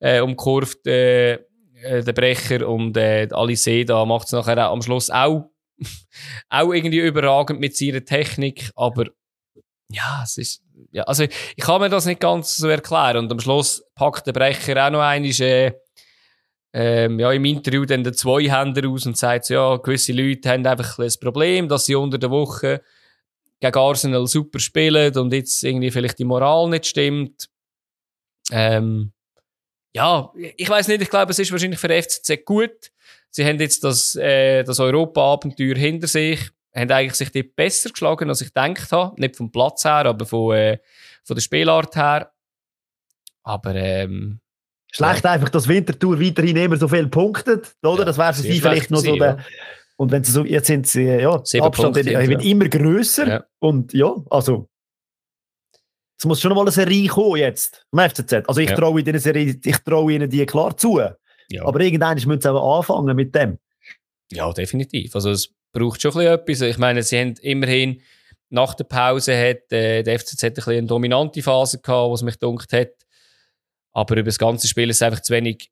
äh, umkurvt, äh, äh, der Brecher und äh, Alice da macht es nachher am Schluss auch, auch irgendwie überragend mit seiner Technik, aber ja, es ist, ja, also ich kann mir das nicht ganz so erklären und am Schluss packt der Brecher auch noch einmal, äh, ähm, ja, im Interview dann den Zweihänder aus und sagt, ja, gewisse Leute haben einfach ein Problem, dass sie unter der Woche gegen Arsenal super spielen und jetzt irgendwie vielleicht die Moral nicht stimmt. Ähm, ja, ich weiß nicht, ich glaube, es ist wahrscheinlich für FCZ gut. Sie haben jetzt das, äh, das Europa-Abenteuer hinter sich, haben eigentlich sich dort besser geschlagen, als ich gedacht habe. Nicht vom Platz her, aber von, äh, von der Spielart her. Aber, ähm, Schlecht ja. einfach, dass Wintertour weiterhin immer so viel punktet, oder? Ja, das wäre für sie vielleicht noch so der, ja. und wenn sie so, jetzt sind sie, ja, der Abstand Punkte, wird immer grösser. Und ja, also, es muss schon mal eine Serie kommen jetzt vom FCZ. Also ich ja. traue ihnen Serie, ich traue ihnen die klar zu. Ja. Aber irgendwann müssen sie auch anfangen mit dem. Ja, definitiv. Also es braucht schon ein etwas. Ich meine, sie haben immerhin nach der Pause hat äh, der FCZ ein eine dominante Phase gehabt, was mich dunkt hat. Aber über das ganze Spiel ist es einfach zu wenig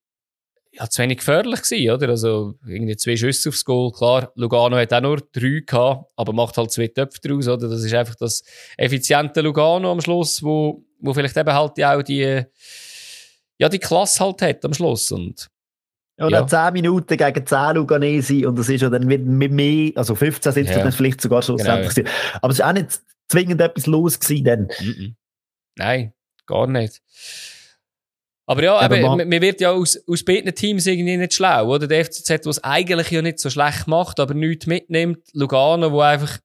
ja, zu wenig gefährlich gewesen, oder? Also, irgendwie zwei Schüsse aufs Goal. Klar, Lugano hat auch nur drei gehabt, aber macht halt zwei Töpfe draus, oder? Das ist einfach das effiziente Lugano am Schluss, wo, wo vielleicht eben halt auch die, ja, die Klasse halt hat am Schluss. Und, ja, ja. 10 Minuten gegen 10 Luganesi und das ist ja dann mit, mit mehr, also 15 sind es ja. dann vielleicht sogar schlussendlich. Genau, ja. Aber es ist auch nicht zwingend etwas los gewesen dann. -mm. Nein, gar nicht. Aber ja, eben, man, man wird ja aus, aus beiden Teams irgendwie nicht schlau, oder? Der FCZ, was eigentlich ja nicht so schlecht macht, aber nichts mitnimmt. Lugano, wo einfach,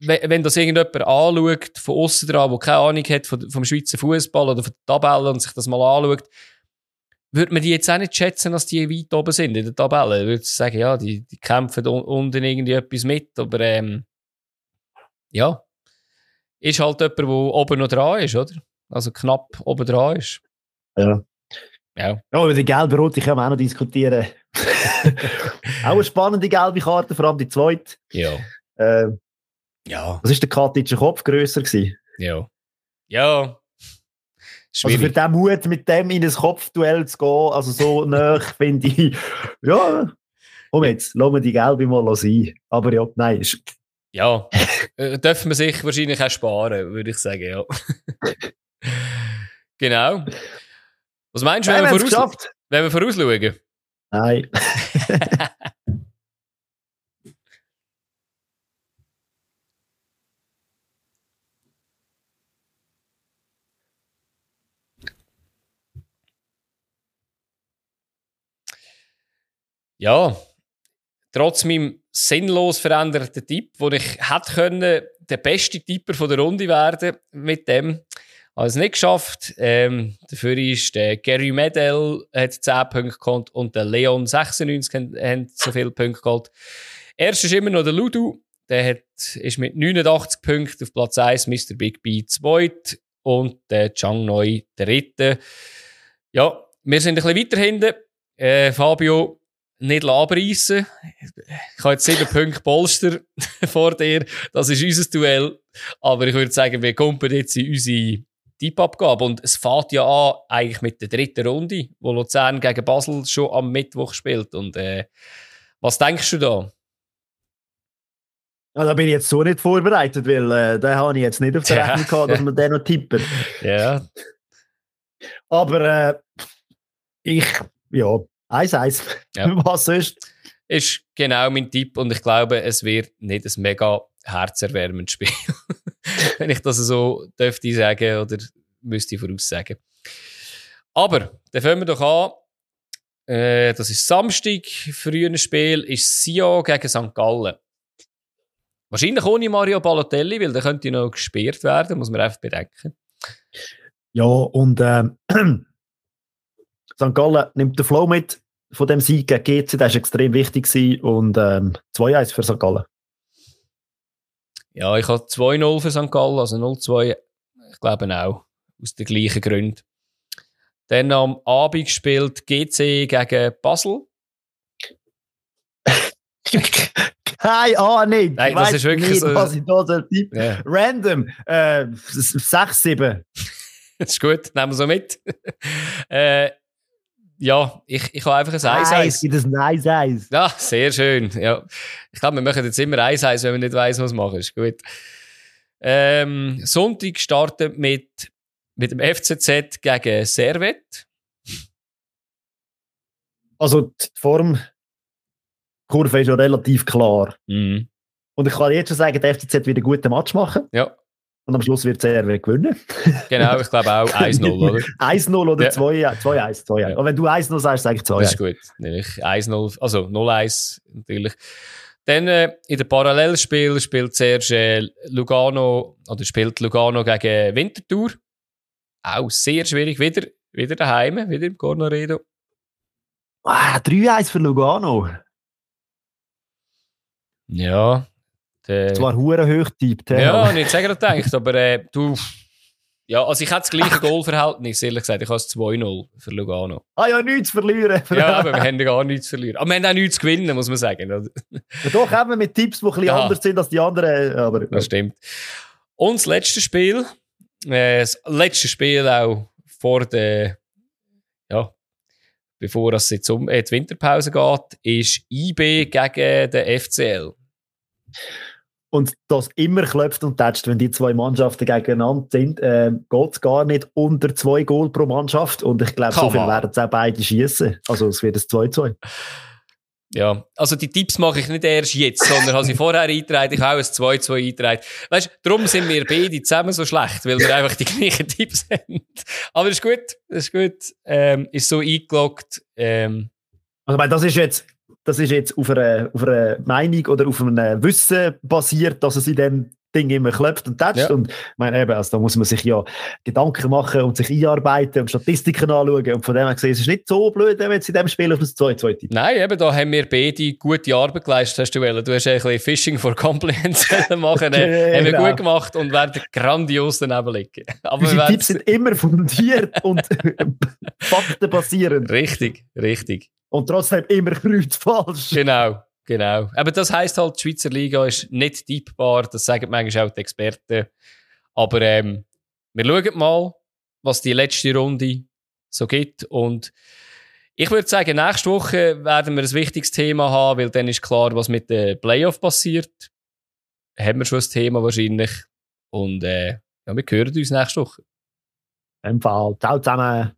wenn das irgendjemand anschaut, von außen dran, der keine Ahnung hat vom, vom Schweizer Fußball oder von der Tabelle und sich das mal anschaut, würde man die jetzt auch nicht schätzen, dass die weit oben sind in der Tabelle. Ich würde sagen, ja, die, die kämpfen unten irgendwie etwas mit, aber ähm, ja, ist halt jemand, der oben noch dran ist, oder? Also knapp oben dran ist. Ja. Ja. ja, über die gelbe Rote können wir auch noch diskutieren. auch eine spannende gelbe Karte, vor allem die zweite. Ja. Äh, ja. Was ist der Katitscher Kopf grösser gewesen? Ja. Ja. Schwierig. Also für den Mut, mit dem in ein Kopfduell zu gehen, also so nah, finde ich, ja, komm jetzt, lassen wir die gelbe mal sein. Aber ja, nein. Ist... Ja, äh, dürfen wir sich wahrscheinlich auch sparen, würde ich sagen, ja. genau. Was meinst du, wenn, wir voraus wenn wir vorausschauen? Nein. ja, trotz meinem sinnlos veränderten Tipp, wo ich hätte können, der beste Tipper von der Runde werden mit dem, es nicht geschafft. Ähm, dafür ist der Gary Medel hat 10 Punkte geholt und der Leon 96 haben, so viele Punkte geholt. Erst ist immer noch der Ludu. Der hat, ist mit 89 Punkten auf Platz 1, Mr. Big B 2 und der Chang Noi dritte. Ja, wir sind ein bisschen weiter hinten. Äh, Fabio, nicht abreißen. Ich habe jetzt sieben Punkte Polster vor dir. Das ist unser Duell. Aber ich würde sagen, wir kommen jetzt in unsere Tippabgabe. Und es fährt ja an, eigentlich mit der dritten Runde, wo Luzern gegen Basel schon am Mittwoch spielt. Und äh, was denkst du da? Ja, da bin ich jetzt so nicht vorbereitet, weil äh, da habe ich jetzt nicht auf der ja. Rechnung gehabt, dass man den noch tippen. Ja. Aber äh, ich, ja, 1-1. Ja. Was ist? Ist genau mein Tipp und ich glaube, es wird nicht ein mega herzerwärmendes Spiel. Wenn ich das so dürfte sagen oder müsste voraussagen. Aber, dann fangen wir doch an. Äh, das ist Samstag, frühes Spiel, ist Sion gegen St. Gallen. Wahrscheinlich ohne Mario Balotelli, weil der könnte noch gesperrt werden, muss man einfach bedenken. Ja, und äh, St. Gallen nimmt den Flow mit von dem Sieg gegen GC, der war extrem wichtig und ähm, 2-1 für St. Gallen. Ja, ich habe 2-0 für St. Gallen, also 0-2, ich glaube auch, aus den gleichen Gründen. Dann am Abend gespielt GC gegen Basel. Keine Ahnung. Nein, das ist wirklich nicht, so. Was ich da so tipp. Yeah. Random. Äh, 6-7. das ist gut, nehmen wir so mit. äh, ja, ich, ich habe einfach ein Eis. Eis, gibt es ein Eis, Eis. Ja, sehr schön. Ja. Ich glaube, wir machen jetzt immer Eis, Eis, wenn wir nicht weiss, was machen. Ist gut. Ähm, Sonntag startet mit, mit dem FCZ gegen Servet. Also, die Formkurve ist ja relativ klar. Mhm. Und ich kann jetzt schon sagen, der FCZ wird einen guten Match machen. Ja. Und am Schluss wird CRW gewinnen. Genau, ich glaube auch 1-0, oder? 1-0 oder 2-1. 2-1. Und wenn du 1-0 sagst, sage ich 2-1. Das ist gut. Nämlich 1-0, also 0-1 natürlich. Dann äh, in dem Parallelspiel spielt zuerst äh, Lugano, oder spielt Lugano gegen Winterthur. Auch sehr schwierig. Wieder, wieder daheim, wieder im Cornoredo. Ah, 3-1 für Lugano. Ja, der, Zwar hure hoch tippt. Ja, nicht sehr gedacht, aber äh, du. Ja, also ich hätte das gleiche Goalverhältnis, ehrlich gesagt. Ich habe es 2-0 für Lugano. Ah ja, nichts verlieren. ja, aber wir haben gar nichts verlieren. Aber wir haben auch nichts gewinnen, muss man sagen. ja, doch, eben mit Tipps, die ein bisschen ja. anders sind als die anderen. Aber, das stimmt. Und das letzte Spiel, äh, das letzte Spiel auch vor der, ja, bevor es jetzt um äh, die Winterpause geht, ist IB gegen den FCL und das immer klopft und tätscht, wenn die zwei Mannschaften gegeneinander sind, äh, geht es gar nicht unter zwei Goal pro Mannschaft. Und ich glaube, so viel werden es auch beide schießen. Also es wird ein 2-2. Ja, also die Tipps mache ich nicht erst jetzt, sondern habe sie vorher eingetragen. Ich habe auch ein 2-2 eingetragen. Weißt du, darum sind wir beide zusammen so schlecht, weil wir einfach die gleichen Tipps haben. Aber ist gut, ist gut. Ähm, ist so eingeloggt. Ähm, also, das ist jetzt das ist jetzt auf einer, auf einer Meinung oder auf einem Wissen basiert, dass es in dem Ding immer klopft und tätscht. Ja. Und ich meine, eben, also da muss man sich ja Gedanken machen und sich einarbeiten und Statistiken anschauen. Und von dem her gesehen, es ist nicht so blöd, wenn man jetzt in dem Spiel auf das 2-2 tippt. Nein, eben, da haben wir beide gute Arbeit geleistet, hast du wollen. Du hast ein bisschen Fishing for Compliments machen. äh, haben wir genau. gut gemacht und werden grandios daneben liegen. Aber Unsere Tipps sind immer fundiert und faktenbasierend. Richtig, richtig. Und trotzdem immer falsch. Genau, genau. Aber das heisst halt, die Schweizer Liga ist nicht tippbar. Das sagen manchmal auch die Experten. Aber ähm, wir schauen mal, was die letzte Runde so gibt. Und ich würde sagen, nächste Woche werden wir ein wichtiges Thema haben, weil dann ist klar, was mit den Playoff passiert. Haben wir schon ein Thema wahrscheinlich. Und äh, ja, wir hören uns nächste Woche. Im Fall. Ciao zusammen.